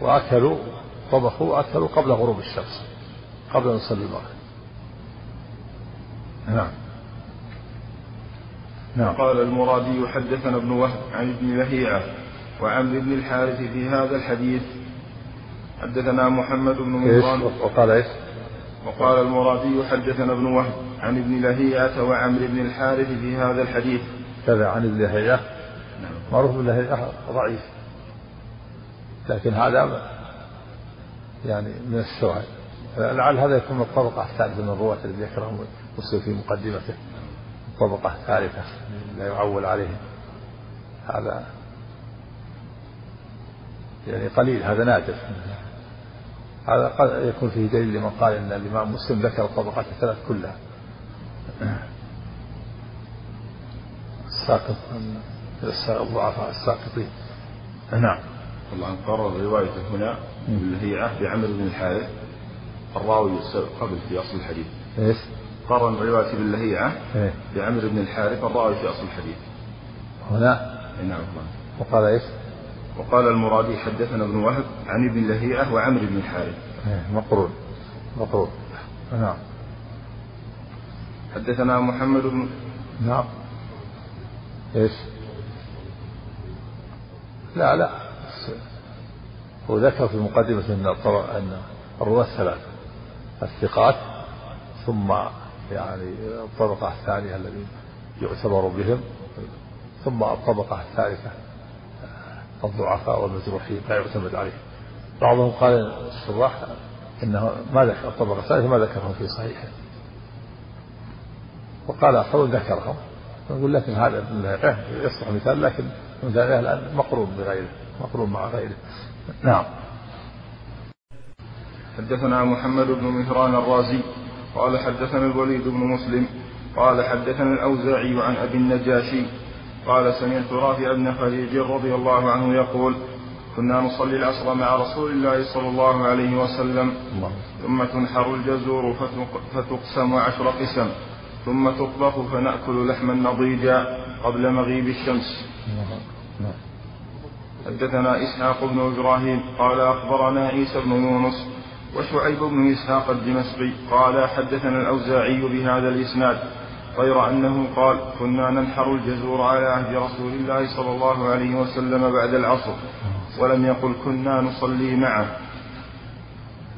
وأكلوا طبخوا وأكلوا قبل غروب الشمس قبل أن يصلي المغرب. نعم. نعم. قال المرادي حدثنا ابن وهب عن ابن لهيعة وعمرو بن الحارث في هذا الحديث. حدثنا محمد بن مروان. وقال إيش؟ وقال المرادي حدثنا ابن وهب عن ابن لهيعة وعمرو بن الحارث في هذا الحديث. كذا عن ابن لهيعة. نعم. معروف ابن لهيعة ضعيف. لكن هذا يعني من الشواهد لعل هذا يكون من الطبقة الثالثة من الرواة الذي ذكرهم مسلم في مقدمته. الطبقة الثالثة لا يعول عليهم هذا يعني قليل هذا نادر. هذا قد يكون فيه دليل لمن قال إن الإمام مسلم ذكر الطبقات الثلاث كلها. الساقط الضعفاء الساقطين. نعم. طبعا قرر روايته هنا اللي هي عهد عمرو بن الحارث الراوي قبل في أصل الحديث. إيش؟ قرن رواية باللهيعة إيه؟ بعمرو بن الحارث الراوي في أصل الحديث. هنا؟ نعم وقال إيش؟ وقال المرادي حدثنا ابن وهب عن ابن لهيعة وعمرو بن الحارث. إيه مقرون. مقرون. نعم. حدثنا محمد بن نعم. إيش؟ لا لا. هو ذكر في مقدمة أن أن الرواة الثلاثة الثقات ثم يعني الطبقة الثانية الذين يعتبر بهم ثم الطبقة الثالثة الضعفاء والمجروحين لا يعتمد عليهم. بعضهم قال الشراح إنه ما ذكر الطبقة الثالثة ما ذكرهم في صحيحه. وقال آخرون ذكرهم. نقول لكن هذا يصلح مثال لكن مثال الآن مقرون بغيره. مقرون مع غيره. نعم. حدثنا محمد بن مهران الرازي قال حدثنا الوليد بن مسلم قال حدثنا الأوزاعي عن أبي النجاشي قال سمعت رافع بن خديج رضي الله عنه يقول كنا نصلي العصر مع رسول الله صلى الله عليه وسلم ثم تنحر الجزور فتقسم عشر قسم ثم تطبخ فنأكل لحما نضيجا قبل مغيب الشمس. حدثنا إسحاق بن إبراهيم قال أخبرنا عيسى بن يونس وشعيب بن إسحاق الدمشقي قال حدثنا الأوزاعي بهذا الإسناد غير أنه قال كنا ننحر الجزور على عهد رسول الله صلى الله عليه وسلم بعد العصر ولم يقل كنا نصلي معه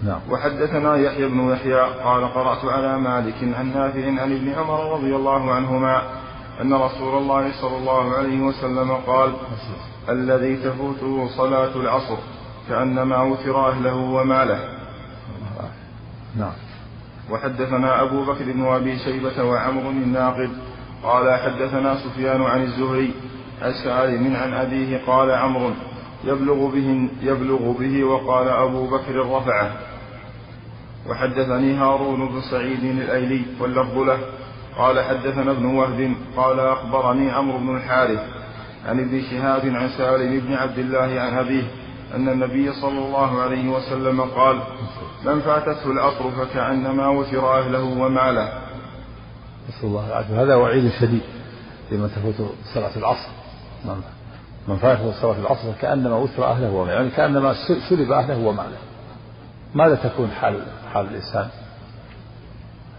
نعم. وحدثنا يحيى بن يحيى قال قرأت على مالك عن نافع عن ابن عمر رضي الله عنهما أن رسول الله صلى الله عليه وسلم قال الذي تفوته صلاة العصر كأنما وتر أهله وماله. نعم. وحدثنا أبو بكر بن أبي شيبة وعمر الناقد قال حدثنا سفيان عن الزهري السالم عن أبيه قال عمرو يبلغ به يبلغ به وقال أبو بكر رفعه. وحدثني هارون بن سعيد الأيلي واللفظ له. قال حدثنا ابن وهب قال أخبرني عمرو بن الحارث. عن ابن شهاب عن سالم بن عبد الله عن أبيه أن النبي صلى الله عليه وسلم قال من فاتته العصر فكأنما وتر أهله وماله. نسأل الله العافية. هذا وعيد شديد لمن تفوت صلاة العصر. من فاتته صلاة العصر فكأنما وتر أهله وماله يعني كأنما سلب أهله وماله. ماذا تكون حال حال الإنسان؟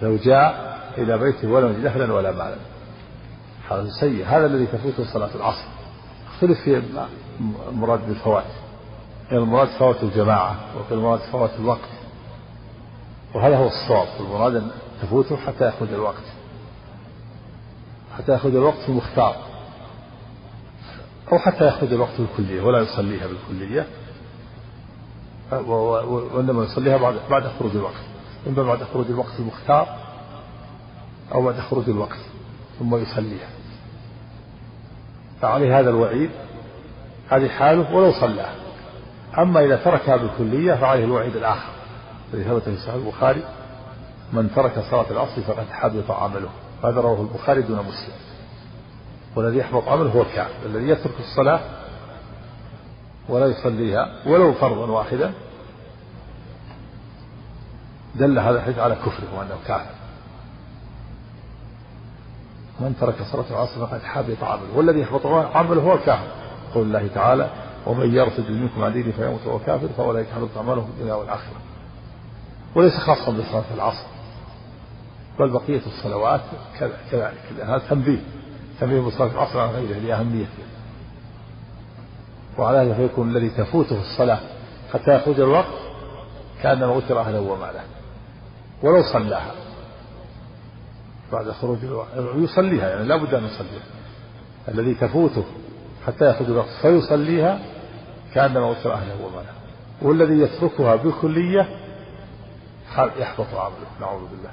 لو جاء إلى بيته ولم يجد أهلا ولا مالا. حال سيء. هذا الذي تفوته صلاة العصر. اختلف في المراد بالفوات المراد فوات الجماعة وفي المراد فوات الوقت. وهذا هو الصواب. المراد أن تفوته حتى يخرج الوقت. حتى يخرج الوقت المختار. أو حتى يخرج الوقت بالكلية ولا يصليها بالكلية. وإنما يصليها بعد بعد خروج الوقت. إما بعد خروج الوقت المختار أو بعد خروج الوقت ثم يصليها. فعليه هذا الوعيد هذه حاله ولو صلاها أما إذا تركها بالكلية فعليه الوعيد الآخر. الذي ثبت في صحيح البخاري من ترك صلاة العصر فقد حبط عمله. هذا رواه البخاري دون مسلم. والذي يحبط عمله هو الكافر. الذي يترك الصلاة ولا يصليها ولو فرضا واحدا دل هذا الحديث على كفره وأنه كافر. من ترك صلاة العصر فقد حبط عمله. والذي يحبط عمله هو الكافر. قول الله تعالى ومن يرتد منكم عن دينه فيموت وهو كافر فأولئك حبطت أعمالهم في الدنيا والآخرة. وليس خاصا بصلاة العصر بل بقية الصلوات كذلك. هذا تنبيه. تنبيه بصلاة العصر عن غيره لأهميته. وعلى هذا فيكون الذي تفوته الصلاة حتى يخرج الوقت كأنما وتر أهله وماله ولو صلاها. بعد خروج يصليها يعني لا بد أن يصليها. الذي تفوته حتى يأخذ الوقت فيصليها كأنما وتر أهله وماله. والذي يتركها بالكلية يحبط عمله نعوذ بالله.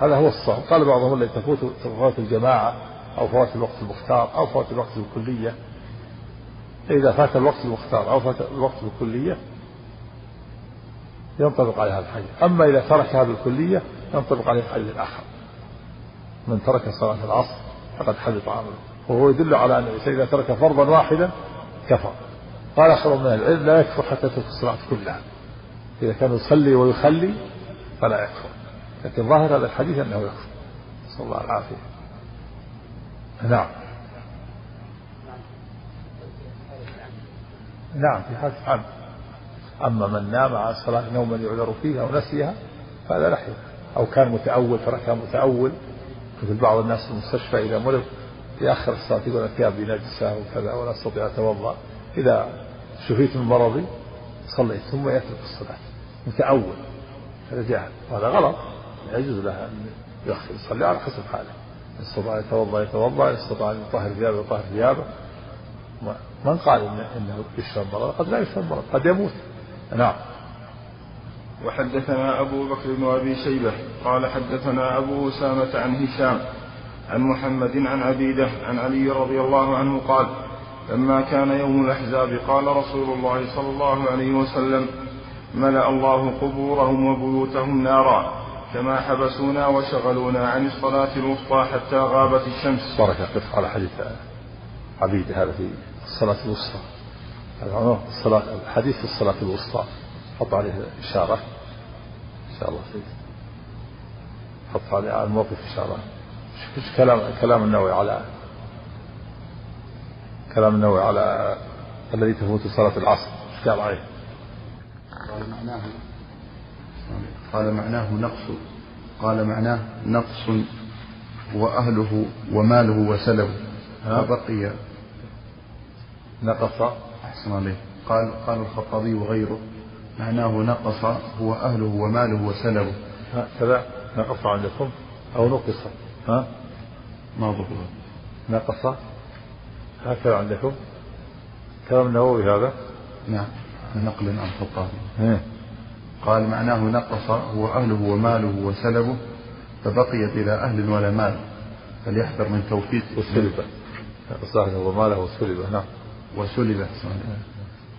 هذا هو الصواب. قال بعضهم الذي تفوت فوات الجماعة أو فوات الوقت المختار أو فوات الوقت بالكلية. إذا فات الوقت المختار أو فات الوقت بالكلية ينطبق عليها الحديث أما إذا تركها بالكلية ينطبق عليه الحديث الآخر. من ترك صلاة العصر فقد حبط عمله. وهو يدل على أن الإنسان إذا ترك فرضا واحدا كفر. قال آخر من العلم لا يكفر حتى يترك الصلاة كلها. إذا كان يصلي ويخلي فلا يكفر. لكن ظاهر هذا الحديث أنه يكفر. نسأل الله العافية. نعم. نعم في حادث عام أما من نام عن الصلاة نوما يعذر فيها أو نسيها فهذا لحية أو كان متأول تركها متأول. مثل بعض الناس في المستشفى إذا مرض يأخر الصلاة يقول الثياب بنجسة وكذا ولا أستطيع أتوضأ. إذا شفيت من مرضي صليت ثم يترك الصلاة. متأول. هذا جهل وهذا غلط. لا يجوز له أن يصلي على حسب حاله. إن استطاع يتوضأ يتوضأ. إن استطاع أن يطهر ثيابه يطهر ثيابه. من قال إن إنه يشفى المرض قد لا يشفى المرض قد يموت. نعم. وحدثنا أبو بكر بن أبي شيبة قال حدثنا أبو أسامة عن هشام عن محمد عن عبيدة عن علي رضي الله عنه قال لما كان يوم الأحزاب قال رسول الله صلى الله عليه وسلم ملأ الله قبورهم وبيوتهم نارا كما حبسونا وشغلونا عن الصلاة الوسطى حتى غابت الشمس. بارك قف على حديث عبيدة هذا في الصلاة الوسطى. الصلاة الحديث في الصلاة الوسطى. حط عليه إشارة. شاء الله حط على الموقف إشارة إيش كلام كلام النووي على كلام النووي على الذي تفوت صلاة العصر. إيش قال عليه؟ قال معناه قال معناه نقص. قال معناه نقص وأهله وماله وسلبه فبقي نقص. أحسن عليه قال قال الخطابي وغيره. معناه نقص هو أهله وماله وسلبه. كذا نقص عندكم أو نقص ها؟ ما ضبط نقص هكذا عندكم. كلام النووي هذا نعم نقل عن الخطابي. قال معناه نقص هو أهله وماله وسلبه فبقي بلا أهل ولا مال فليحذر من توفيق وسلب. نقص أهله وماله وسلب نعم. وسلب.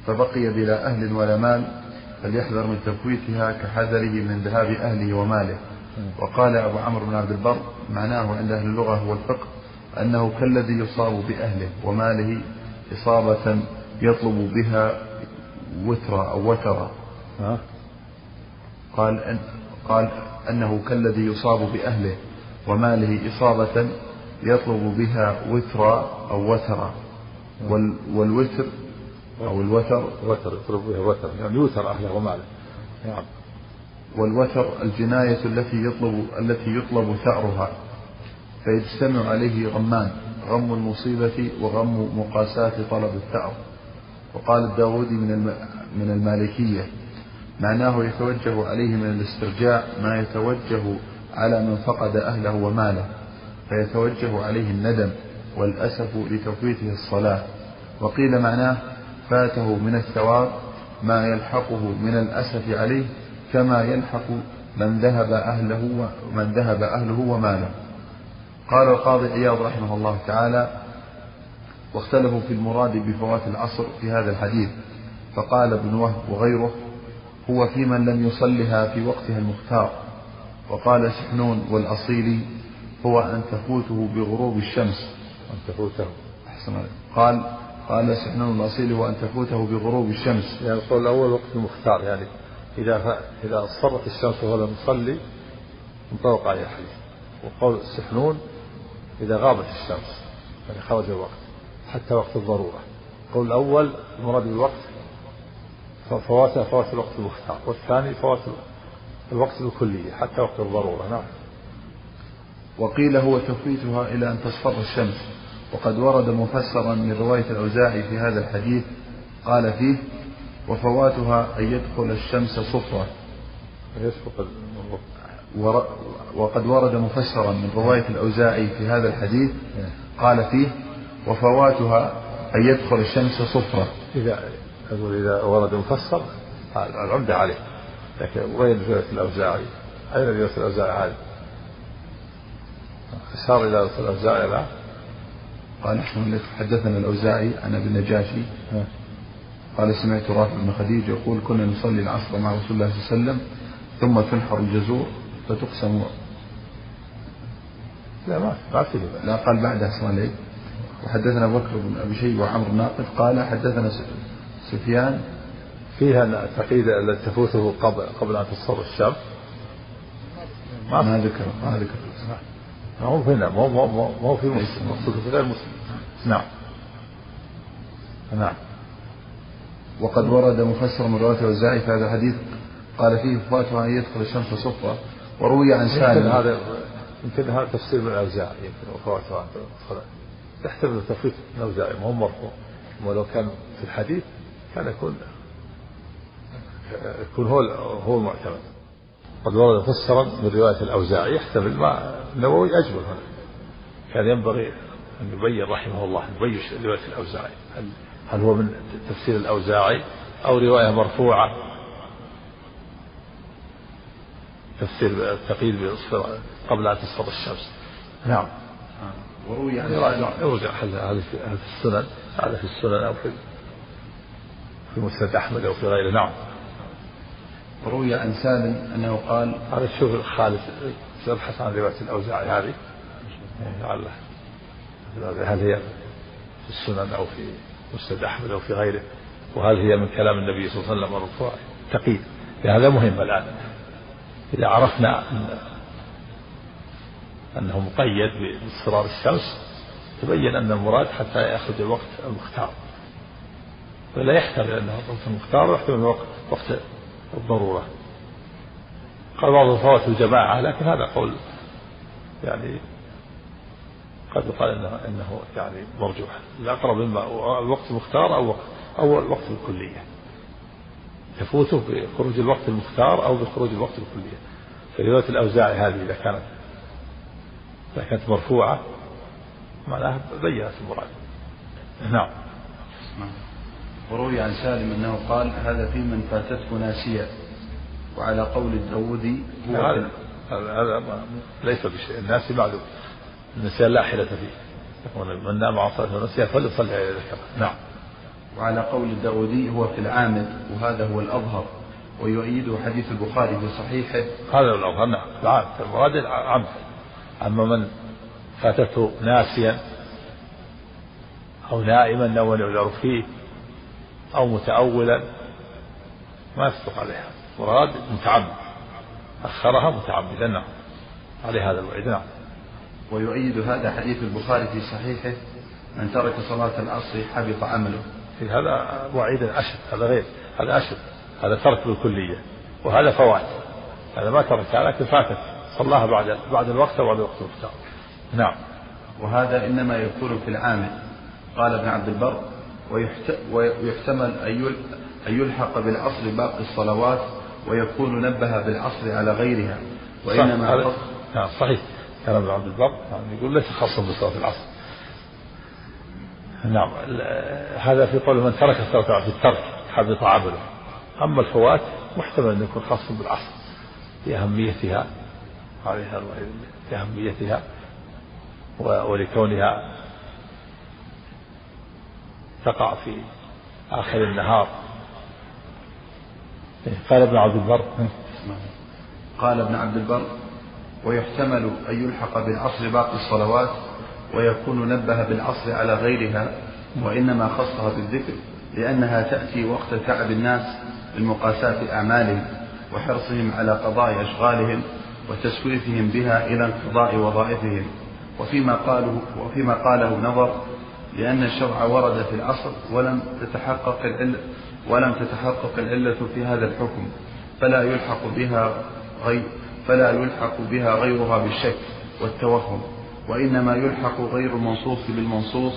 فبقي بلا أهل ولا مال فليحذر من تفويتها كحذره من ذهاب أهله وماله. وقال أبو عمرو بن عبد البر معناه عند أهل اللغة هو الفقه أنه كالذي يصاب بأهله وماله إصابة يطلب بها وترا أو وترا قال أن قال أنه كالذي يصاب بأهله وماله إصابة يطلب بها وترا أو وترا والوتر أو الوتر. وتر يطلب بها وتر. يعني يوتر أهله وماله. نعم. والوتر الجناية التي يطلب التي يطلب ثأرها فيجتمع عليه غمان غم المصيبة وغم مقاساة طلب الثأر. وقال الداودي من من المالكية معناه يتوجه عليه من الاسترجاع ما يتوجه على من فقد أهله وماله فيتوجه عليه الندم والأسف لتفويته الصلاة. وقيل معناه فاته من الثواب ما يلحقه من الأسف عليه كما يلحق من ذهب أهله من ذهب أهله وماله. قال القاضي عياض رحمه الله تعالى واختلفوا في المراد بفوات العصر في هذا الحديث. فقال ابن وهب وغيره هو في من لم يصلها في وقتها المختار. وقال سحنون والأصيلي هو أن تفوته بغروب الشمس. أن تفوته. أحسن. قال قال سحنون الأصيل هو أن تفوته بغروب الشمس. يعني القول الأول وقت المختار يعني إذا ف... إذا اصفرت الشمس وهو لم يصلي انطبق عليه الحديث. وقول السحنون إذا غابت الشمس يعني خرج الوقت حتى وقت الضرورة. القول الأول المراد بالوقت فوات فوات الوقت المختار. والثاني فوات الوقت بالكلية حتى وقت الضرورة. نعم. وقيل هو تفويتها إلى أن تصفر الشمس. وقد ورد مفسرا من رواية الأوزاعي في هذا الحديث قال فيه وفواتها أن يدخل الشمس صفرة وقد ورد مفسرا من رواية الأوزاعي في هذا الحديث قال فيه وفواتها أن يدخل الشمس صفرة إذا أقول إذا ورد مفسر العمدة عليه لكن وين رواية الأوزاعي؟ أين رواية الأوزاعي هذه؟ أشار إلى الأوزاعي لا قال حدثنا الأوزاعي عن أبي النجاشي قال سمعت رافع بن خديج يقول كنا نصلي العصر مع رسول الله صلى الله عليه وسلم ثم تنحر الجزور فتقسم لا ما بأس. لا قال بعدها أحسن عليك وحدثنا أبو بكر بن أبي شيبة وعمرو الناقد قال حدثنا سفيان. فيها أن التقييد الذي تفوته قبل قبل أن تصفر الشمس ما ذكر ما ذكر. ما هو هنا ما هو ما هو ما هو في مسلم مقصود في غير مسلم. نعم. نعم. وقد ورد مفسر من رواية الأوزاعي في هذا الحديث قال فيه فاتها أن يدخل الشمس صفرة وروي عن يمكن سالم. هذا يمكن هذا تفسير من الأوزاعي يمكن الصلاة يحتمل التفويت من الأوزاعي ما هو مرفوع. ولو كان في الحديث كان يكون يكون هو هو المعتمد. قد ورد مفسرا من رواية الأوزاعي يحتمل ما النووي أجمل هنا. كان ينبغي أن يبين رحمه الله يبين رواية الأوزاعي. هل هل هو من تفسير الأوزاعي أو رواية مرفوعة؟ تفسير التقييد قبل أن تصفر الشمس. نعم. وروي عن يرجع هل هذا في السنن؟ هذا في السنن أو في في مسند أحمد أو في غيره؟ نعم. وروي عن سالم أنه قال هذا شوف خالد سأبحث عن رواية الأوزاعي هذه. لعله هل هي في السنن أو في مسند أحمد أو في غيره؟ وهل هي من كلام النبي صلى الله عليه وسلم مرفوع تقييد. هذا مهم الآن. إذا عرفنا أن أنه مقيد باصفرار الشمس تبين أن المراد حتى يأخذ الوقت المختار. ولا يحتمل أنه وقت المختار ويحتمل وقت وقت الضرورة. قال بعض فوات الجماعة لكن هذا قول يعني قد يقال انه إنه يعني مرجوح. الأقرب اما الوقت المختار أو وقت أو الوقت الكلية. يفوته بخروج الوقت المختار أو بخروج الوقت الكلية. فروايه الاوزاعي هذه إذا كانت إذا كانت مرفوعة معناها بينت المراد. نعم. وروي عن سالم أنه قال هذا في من فاتته ناسية. وعلى قول الداودي هذا هذا ليس بشيء. الناس معذور النسيان لا حيلة فيه. يقول من نام عن صلاة ونسيها فليصلي على ذكر نعم. وعلى قول الداودي هو في العامد وهذا هو الأظهر ويؤيده حديث البخاري في صحيحه. هذا الأظهر. نعم. العام. المراد العام. أما من فاتته ناسيا أو نائما نوى يعذر فيه أو متأولا ما يصدق عليها. مراد متعمد. أخرها متعمدا. نعم. عليه هذا الوعيد. نعم. ويؤيد هذا حديث البخاري في صحيحه من ترك صلاة العصر حبط عمله. في هذا وعيد أشد هذا غير. هذا أشد هذا ترك بالكلية وهذا فوات هذا ما تركها لكن فاتت. صلاها بعد بعد الوقت أو بعد الوقت المختار نعم. وهذا إنما يكون في العامد قال ابن عبد البر ويحت- ويحتمل أن يل- أن يلحق بالعصر باقي الصلوات ويكون نبه بالعصر على غيرها وإنما نعم صحيح. كلام ابن عبد البر يعني يقول ليس خاصا بصلاة العصر. نعم هذا في قول من ترك الصلاة في الترك حبط عمله أما الفوات محتمل أن يكون خاص بالعصر لأهميتها عليها و- ولكونها تقع في آخر النهار. قال ابن عبد البر. قال ابن عبد البر ويحتمل أن يلحق بالعصر باقي الصلوات ويكون نبه بالعصر على غيرها وإنما خصها بالذكر لأنها تأتي وقت تعب الناس بالمقاساة أعمالهم وحرصهم على قضاء أشغالهم وتسويفهم بها إلى انقضاء وظائفهم. وفيما قاله وفيما قاله نظر لأن الشرع ورد في العصر ولم تتحقق العلة ولم تتحقق العلة في هذا الحكم فلا يلحق بها غير فلا يلحق بها غيرها بالشك والتوهم وإنما يلحق غير المنصوص بالمنصوص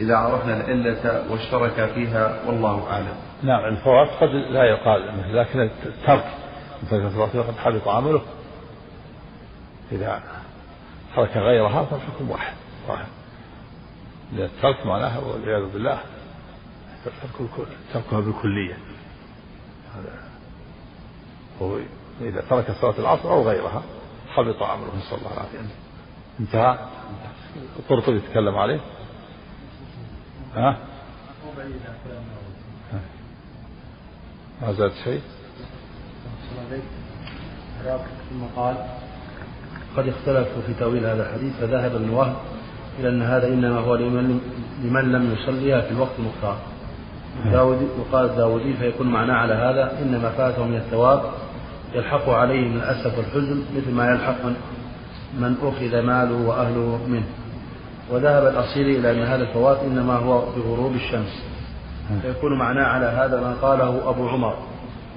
إذا عرفنا العلة واشترك فيها والله أعلم. نعم الفوات قد لا يقال لكن الترك مثل قد حبط عمله. إذا ترك غيرها فالحكم واحد واحد. الترك معناها والعياذ بالله تركها بالكلية. هذا هو إذا ترك صلاة العصر أو غيرها حبط عمله نسأل الله العافية. انتهى؟ القرطبي يتكلم عليه. ها؟ ما زاد شيء؟ ثم قال قد اختلفوا في تأويل هذا الحديث فذهب ابن وهب إلى أن هذا إنما هو لمن, لمن لم يصليها في الوقت المختار. داودي وقال الداودي فيكون معناه على هذا إنما فاته من الثواب يلحق عليه من الأسف والحزن مثل ما يلحق من, من أخذ ماله وأهله منه. وذهب الأصيلي إلى أن هذا الفوات إنما هو بغروب الشمس. فيكون معناه على هذا ما قاله أبو عمر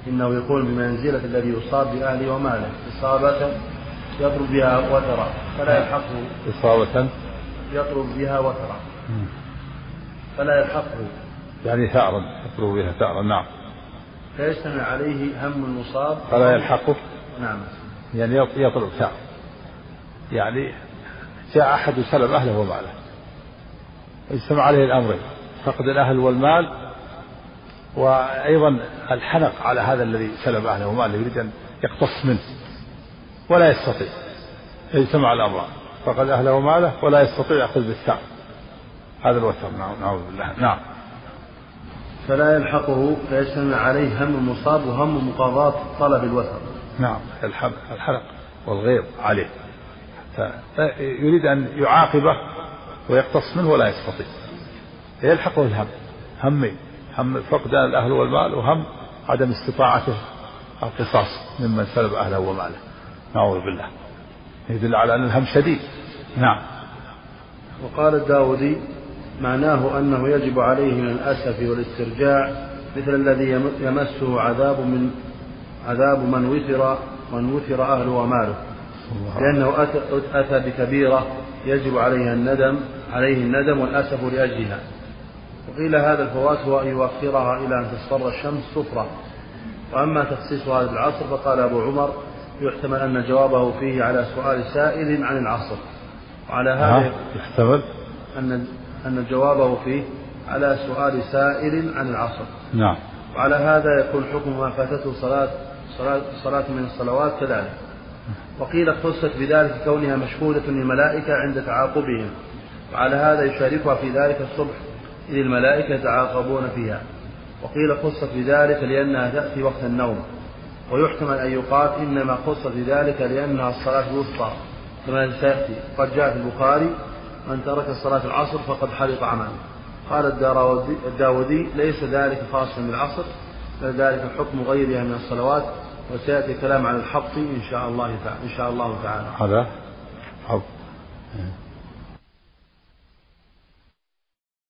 إنه يكون بمنزلة الذي يصاب بأهله وماله إصابة يضرب بها وترا فلا يلحقه إصابة؟ يضرب بها وترا فلا يلحقه يعني ثأرا يضرب بها ثأرا نعم. فيجتمع عليه هم المصاب. فلا يلحقه. نعم. يعني يطلب ثأر يعني جاء أحد سلب أهله وماله. اجتمع عليه الأمرين. فقد الأهل والمال وأيضا الحنق على هذا الذي سلب أهله وماله يريد أن يقتص منه ولا يستطيع. اجتمع الأمران. فقد أهله وماله ولا يستطيع يأخذ بالثأر هذا الوتر نعوذ بالله. نعم. فلا يلحقه فيجتمع عليه هم المصاب وهم مقاضاة طلب الوتر نعم الحلق والغيظ عليه. يريد أن يعاقبه ويقتص منه ولا يستطيع. يلحقه الهم همين هم فقدان الأهل والمال وهم عدم استطاعته القصاص ممن سلب أهله وماله. نعوذ بالله. يدل على أن الهم شديد. نعم. وقال الداودي معناه أنه يجب عليه من الأسف والاسترجاع مثل الذي يمسه عذاب من عذاب من وثر من وثر أهله وماله. لأنه أتى بكبيرة يجب عليها الندم عليه الندم والأسف لأجلها. وقيل هذا الفوات هو أن يؤخرها إلى أن تصفر الشمس صفرة. وأما تخصيص هذا العصر فقال أبو عمر يحتمل أن جوابه فيه على سؤال سائل عن العصر. وعلى هذا يحتمل. أن أن جوابه فيه على سؤال سائل عن العصر. نعم. وعلى هذا يكون حكم ما فاتته صلاة صلاة, صلاة من الصلوات كذلك. وقيل اختصت بذلك كونها مشهودة للملائكة عند تعاقبهم. وعلى هذا يشاركها في ذلك الصبح إذ الملائكة يتعاقبون فيها. وقيل خصت بذلك لأنها تأتي وقت النوم. ويحتمل أن يقال إنما خصت بذلك لأنها الصلاة الوسطى كما سيأتي. قد جاء في البخاري من ترك صلاة العصر فقد حبط عمله. قال الداودي ليس ذلك خاصا بالعصر بل ذلك حكم غيرها من الصلوات وسيأتي كلام عن الحبط إن شاء الله تعالى إن شاء الله تعالى. هذا حب